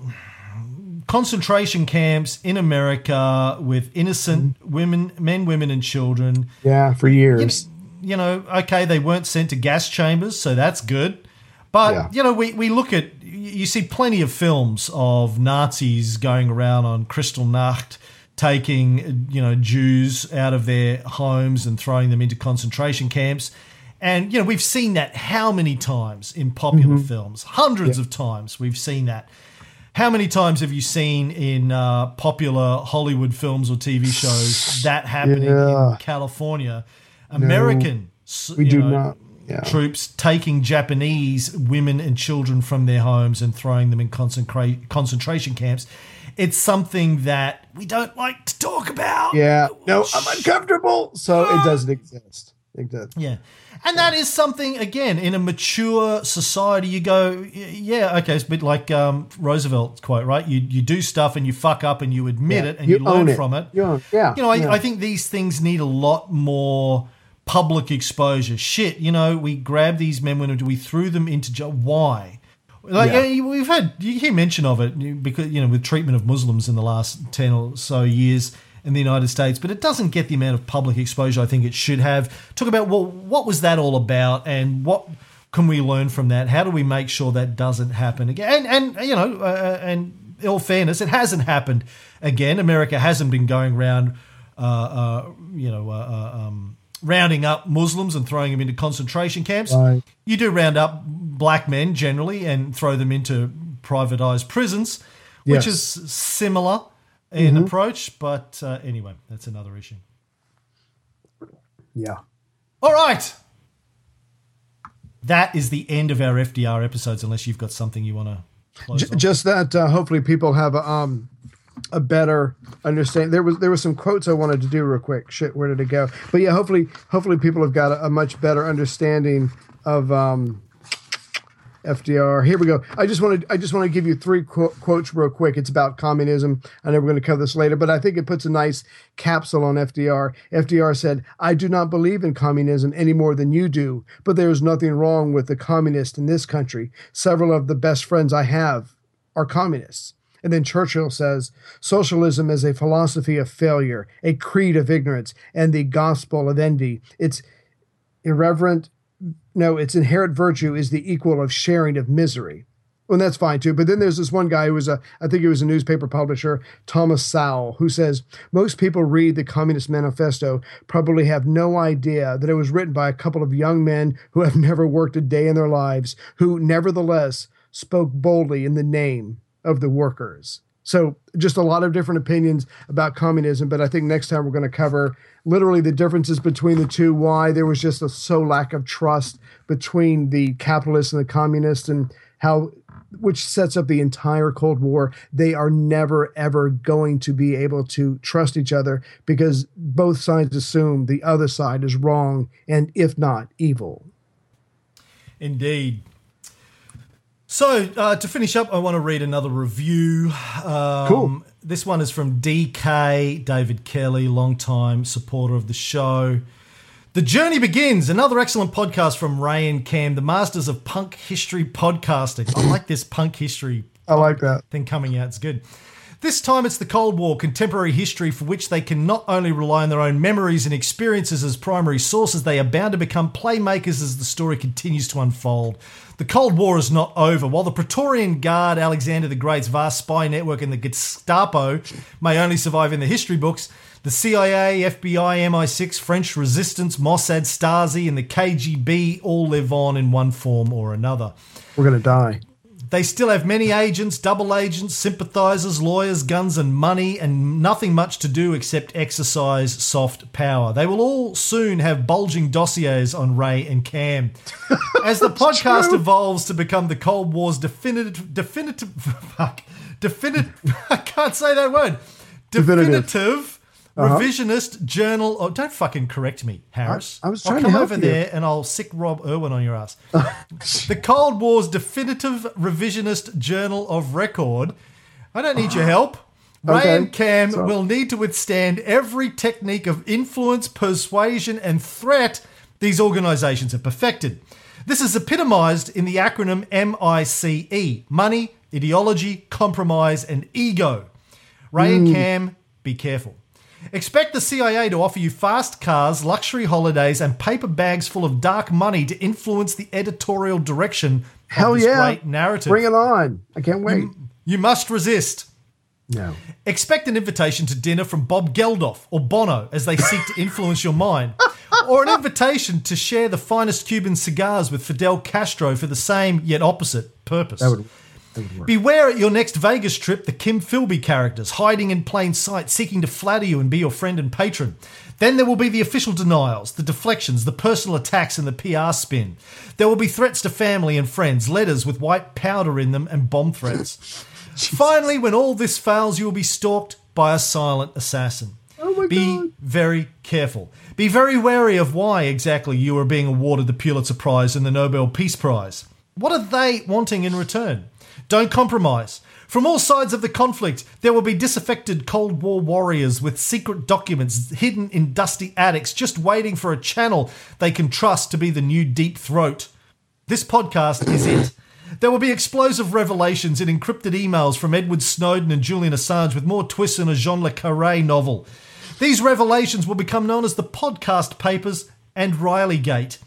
concentration camps in America with innocent Mm-hmm. women, men, women, and children. yeah for years You know, okay, they weren't sent to gas chambers, so that's good. But Yeah. you know, we we look at you see plenty of films of Nazis going around on Kristallnacht, taking you know Jews out of their homes and throwing them into concentration camps. And you know we've seen that how many times in popular films? Hundreds of times we've seen that. How many times have you seen in uh, popular Hollywood films or TV shows that happening Yeah. in California? American, s- We do know, not. Yeah. troops taking Japanese women and children from their homes and throwing them in concentra- concentration camps. It's something that we don't like to talk about. Yeah. No, I'm uncomfortable. So it doesn't exist. It does. Yeah. And that is something, again, in a mature society, you go, yeah, okay, it's a bit like um, Roosevelt's quote, right? You, you do stuff and you fuck up and you admit Yeah. it and you, You learn it. from it. Yeah, You know, I, yeah. I think these things need a lot more public exposure. Shit, you know, we grabbed these men when we threw them into jail. Why? Like Yeah. we've had you hear mention of it because you know with treatment of Muslims in the last ten or so years in the United States, but it doesn't get the amount of public exposure I think it should have. Talk about well, what was that all about, and what can we learn from that? How do we make sure that doesn't happen again? And, and you know, uh, and in all fairness, it hasn't happened again. America hasn't been going around, uh, uh, you know. Uh, uh, um, Rounding up Muslims and throwing them into concentration camps. Right. You do round up black men generally and throw them into privatized prisons, which Yes. is similar in approach. But uh, anyway, that's another issue. Yeah. All right. That is the end of our FDR episodes, unless you've got something you want to J- just that uh, hopefully people have a, um a better understanding there was there was some quotes i wanted to do real quick shit where did it go but yeah hopefully hopefully people have got a, a much better understanding of um FDR. Here we go. I just want to I just want to give you three qu- quotes real quick. It's about communism. I know we're going to cover this later, but I think it puts a nice capsule on FDR. FDR said, "I do not believe in communism any more than you do, but there is nothing wrong with the communist in this country. Several of the best friends I have are communists." And then Churchill says, Socialism is a philosophy of failure, a creed of ignorance, and the gospel of envy. It's irreverent. No, its inherent virtue is the equal of sharing of misery. Well, and that's fine too. But then there's this one guy who was a, I think he was a newspaper publisher, Thomas Sowell, who says most people read the Communist Manifesto probably have no idea that it was written by a couple of young men who have never worked a day in their lives, who nevertheless spoke boldly in the name of the workers. So just a lot of different opinions about communism, but I think next time we're going to cover literally the differences between the two, why there was just a so lack of trust between the capitalists and the communists and how which sets up the entire Cold War. They are never ever going to be able to trust each other because both sides assume the other side is wrong and if not evil. Indeed. So uh, to finish up, I want to read another review. Um, Cool. This one is from DK David Kelly, longtime supporter of the show. The journey begins. Another excellent podcast from Ray and Cam, the masters of punk history podcasting. I like this punk history I like that. thing coming out. It's good. This time it's the Cold War, contemporary history for which they can not only rely on their own memories and experiences as primary sources, they are bound to become playmakers as the story continues to unfold. The Cold War is not over. While the Praetorian Guard, Alexander the Great's vast spy network, and the Gestapo may only survive in the history books, the CIA, FBI, MI6, French resistance, Mossad, Stasi, and the KGB all live on in one form or another. We're going to die. They still have many agents, double agents, sympathizers, lawyers, guns, and money, and nothing much to do except exercise soft power. They will all soon have bulging dossiers on Ray and Cam. As the podcast true. evolves to become the Cold War's definitive, definitive, fuck, definitive, I can't say that word, Definitive. definitive. Uh-huh. Revisionist journal. Oh, don't fucking correct me, Harris. I- I was I'll trying to come help over you. there and I'll sick Rob Irwin on your ass. the Cold War's definitive revisionist journal of record. I don't need your help. Ray Okay. and Cam will need to withstand every technique of influence, persuasion, and threat these organizations have perfected. This is epitomized in the acronym MICE money, ideology, compromise, and ego. Ray and hmm. Cam, be careful. Expect the CIA to offer you fast cars, luxury holidays, and paper bags full of dark money to influence the editorial direction Hell of this yeah. great narrative. Bring it on. I can't wait. You must resist. No. Expect an invitation to dinner from Bob Geldof or Bono as they seek to influence your mind, or an invitation to share the finest Cuban cigars with Fidel Castro for the same yet opposite purpose. That would, that would work. Beware at your next Vegas trip the Kim Philby characters hiding in plain sight, seeking to flatter you and be your friend and patron. Then there will be the official denials, the deflections, the personal attacks, and the PR spin. There will be threats to family and friends, letters with white powder in them, and bomb threats. Finally, when all this fails, you will be stalked by a silent assassin. Oh Be God. very careful. Be very wary of why exactly you are being awarded the Pulitzer Prize and the Nobel Peace Prize. What are they wanting in return? Don't compromise. From all sides of the conflict, there will be disaffected Cold War warriors with secret documents hidden in dusty attics, just waiting for a channel they can trust to be the new deep throat. This podcast is it. There will be explosive revelations in encrypted emails from Edward Snowden and Julian Assange with more twists than a Jean Le Carre novel. These revelations will become known as the podcast papers and Rileygate.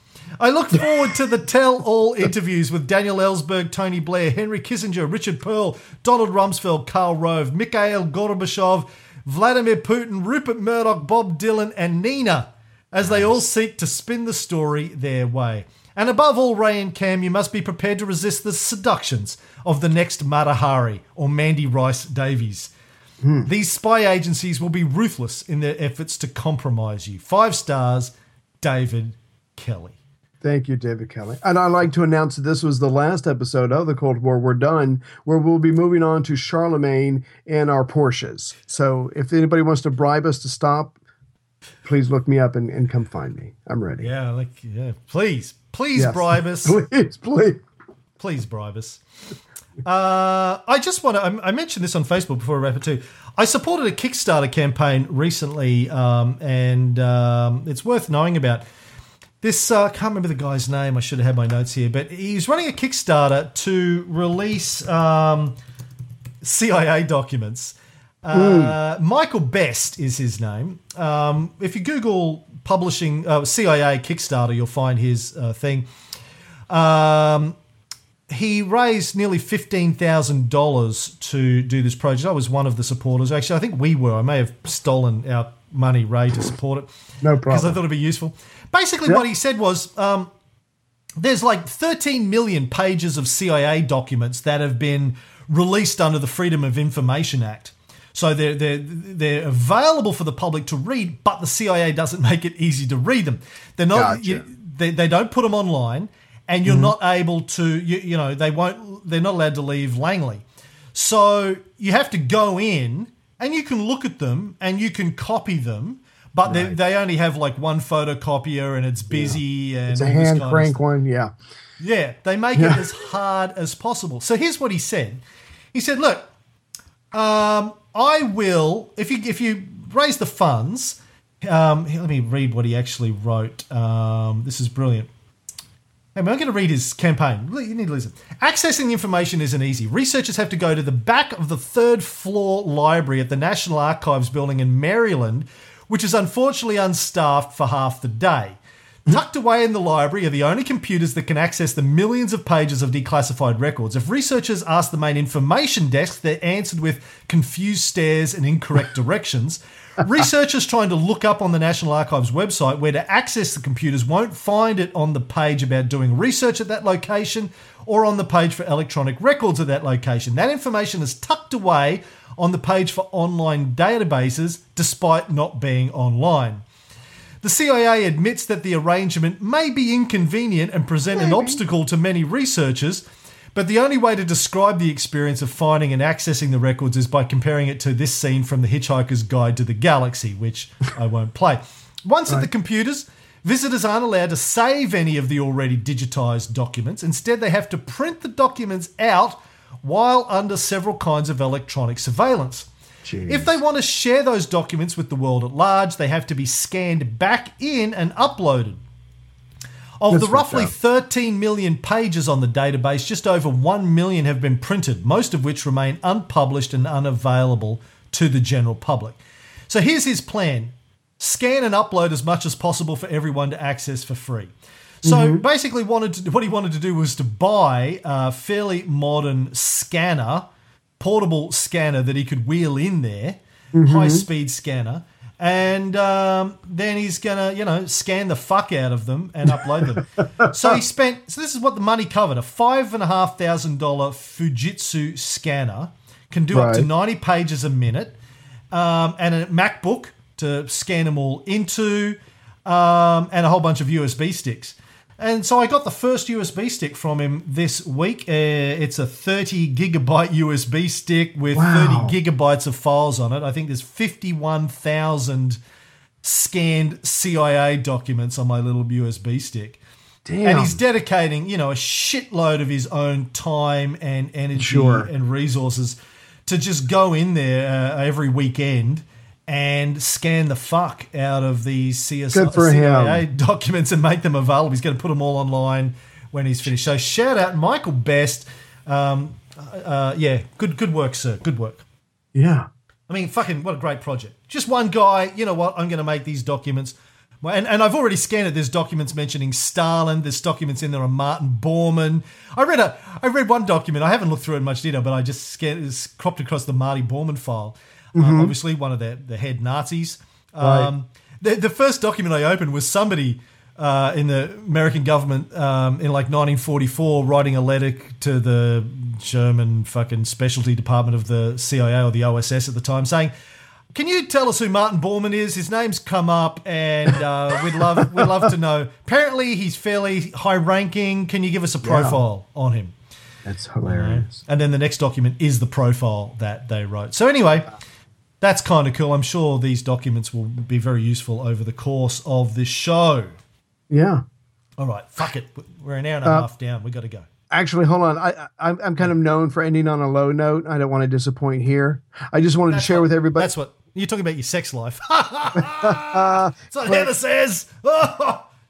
I look forward to the tell all interviews with Daniel Ellsberg, Tony Blair, Henry Kissinger, Richard Perle, Donald Rumsfeld, Karl Rove, Mikhail Gorbachev, Vladimir Putin, Rupert Murdoch, Bob Dylan, and Nina as they all seek to spin the story their way. And above all, Ray and Cam, you must be prepared to resist the seductions of the next Mata Hari or Mandy Rice Davies. Hmm. These spy agencies will be ruthless in their efforts to compromise you. Five stars, David Kelly. Thank you, David Kelly. And I'd like to announce that this was the last episode of the Cold War. We're done, where we'll be moving on to Charlemagne and our Porsches. So if anybody wants to bribe us to stop, please look me up and, and come find me. I'm ready. Yeah, like yeah. Please, please Yes. bribe us. Please, please. please bribe us. Uh, I just want to. I mentioned this on Facebook before I wrap it too. I supported a Kickstarter campaign recently, um, and um, it's worth knowing about. This uh, I can't remember the guy's name. I should have had my notes here, but he's running a Kickstarter to release um, CIA documents. Uh, Michael Best is his name. Um, if you Google publishing uh, CIA Kickstarter, you'll find his uh, thing. Um, he raised nearly fifteen thousand dollars to do this project. I was one of the supporters. Actually, I think we were. I may have stolen our money, Ray, to support it No problem. because I thought it'd be useful. Basically, Yeah. what he said was um, there's like 13 million pages of CIA documents that have been released under the Freedom of Information Act. So they're, they're, they're available for the public to read, but the CIA doesn't make it easy to read them. They're not, Gotcha. you, they, they don't put them online, and you're not able to, you, you know, they won't, they're not allowed to leave Langley. So you have to go in and you can look at them and you can copy them, but they, they only have like one photocopier and it's busy and It's a hand crank one. Yeah. Yeah, they make it as hard as possible. So here's what he said. He said, "Look, um, I will if you if you raise the funds. Um, let me read what he actually wrote. Um, this is brilliant." Hey, I'm going to read his campaign. You need to listen. Accessing information isn't easy. Researchers have to go to the back of the third floor library at the National Archives building in Maryland, which is unfortunately unstaffed for half the day. Tucked away in the library are the only computers that can access the millions of pages of declassified records. If researchers ask the main information desk, they're answered with confused stares and incorrect directions. Researchers trying to look up on the National Archives website where to access the computers won't find it on the page about doing research at that location or on the page for electronic records at that location. That information is tucked away on the page for online databases despite not being online. The CIA admits that the arrangement may be inconvenient and present an obstacle to many researchers, but the only way to describe the experience of finding and accessing the records is by comparing it to this scene from The Hitchhiker's Guide to the Galaxy, which I won't play. Once at the computers, visitors aren't allowed to save any of the already digitized documents. Instead, they have to print the documents out while under several kinds of electronic surveillance. If they want to share those documents with the world at large, they have to be scanned back in and uploaded. Of That's the roughly 13 million pages on the database, just over 1 million have been printed, most of which remain unpublished and unavailable to the general public. So here's his plan scan and upload as much as possible for everyone to access for free. So mm-hmm. basically, wanted to, what he wanted to do was to buy a fairly modern scanner, portable scanner that he could wheel in there, mm-hmm. high speed scanner, and um, then he's gonna, you know, scan the fuck out of them and upload them. so he spent. So this is what the money covered: a five and a half thousand dollar Fujitsu scanner can do up to ninety pages a minute, um, and a MacBook to scan them all into, um, and a whole bunch of USB sticks. And so I got the first USB stick from him this week. Uh, it's a 30 gigabyte USB stick with Wow. 30 gigabytes of files on it. I think there's 51,000 scanned CIA documents on my little USB stick. Damn. And he's dedicating, you know, a shitload of his own time and energy Sure. and resources to just go in there uh, every weekend and scan the fuck out of these CSI, documents and make them available. He's going to put them all online when he's finished. So shout out Michael Best. Um, uh, yeah, good good work, sir. Good work. yeah. I mean, fucking, what a great project. Just one guy, you know what, I'm going to make these documents. And, and I've already scanned it. There's documents mentioning Stalin. There's documents in there on Martin Bormann. I read a, I read one document. I haven't looked through it in much detail, but I just scanned, cropped across the Marty Bormann file. Um, obviously, one of the, the head Nazis. Um, the, the first document I opened was somebody uh, in the American government um, in like 1944 writing a letter to the German fucking specialty department of the CIA or the OSS at the time saying, can you tell us who Martin Bormann is? His name's come up, and uh, we'd love we'd love to know. Apparently, he's fairly high ranking. Can you give us a profile on him? That's hilarious. And then the next document is the profile that they wrote. So anyway, that's kind of cool. I'm sure these documents will be very useful over the course of this show. Yeah. All right, fuck it. We're an hour and a uh, half down. We got to go. Actually, hold on. I, I I'm I'm kind of known for ending on a low note. I don't want to disappoint here. I just wanted to share with everybody. That's what you're talking about. Your sex life. That's what Heather says.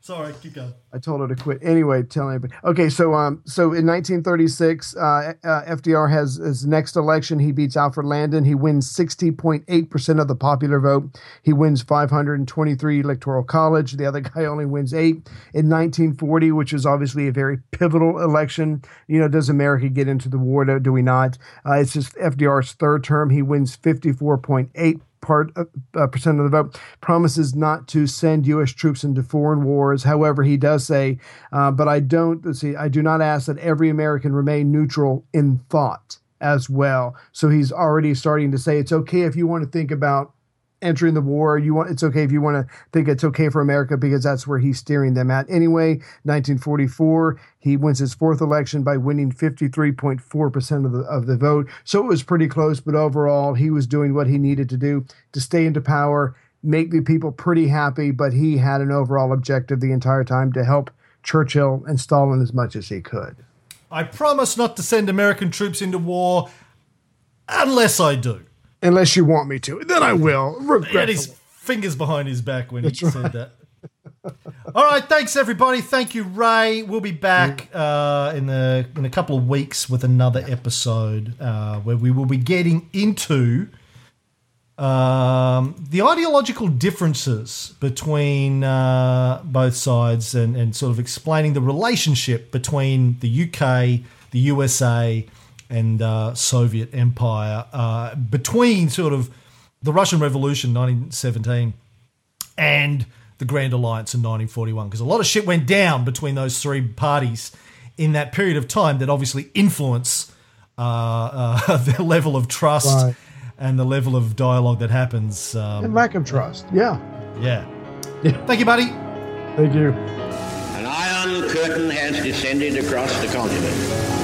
sorry, keep going. I told her to quit. Anyway, tell anybody. Okay, so um, so in 1936, uh, uh, FDR has his next election. He beats Alfred Landon. He wins 60.8 percent of the popular vote. He wins 523 electoral college. The other guy only wins eight. In 1940, which is obviously a very pivotal election. You know, does America get into the war? Do, we not? Uh, it's just FDR's third term. He wins 54.8 part uh, uh, percent of the vote promises not to send U.S. troops into foreign wars. However, he does say, uh, "But I don't let's see. I do not ask that every American remain neutral in thought as well." So he's already starting to say it's okay if you want to think about entering the war. You want it's okay if you want to think it's okay for America because that's where he's steering them at. Anyway, 1944, he wins his fourth election by winning 53.4 percent of the of the vote. So it was pretty close, but overall, he was doing what he needed to do to stay into power, make the people pretty happy. But he had an overall objective the entire time to help Churchill and Stalin as much as he could. I promise not to send American troops into war unless I do. Unless you want me to, then I will. He had his fingers behind his back when he said that. All right, thanks everybody. Thank you, Ray. We'll be back uh, in the in a couple of weeks with another episode uh, where we will be getting into um, the ideological differences between uh, both sides and, and sort of explaining the relationship between the UK, the USA, and uh, Soviet Empire uh, between sort of the Russian Revolution 1917 and the Grand Alliance in 1941 because a lot of shit went down between those three parties in that period of time that obviously influence uh, uh, the level of trust Right. and the level of dialogue that happens. Um, and lack of trust. Yeah. yeah. Thank you, buddy. Thank you. An iron curtain has descended across the continent.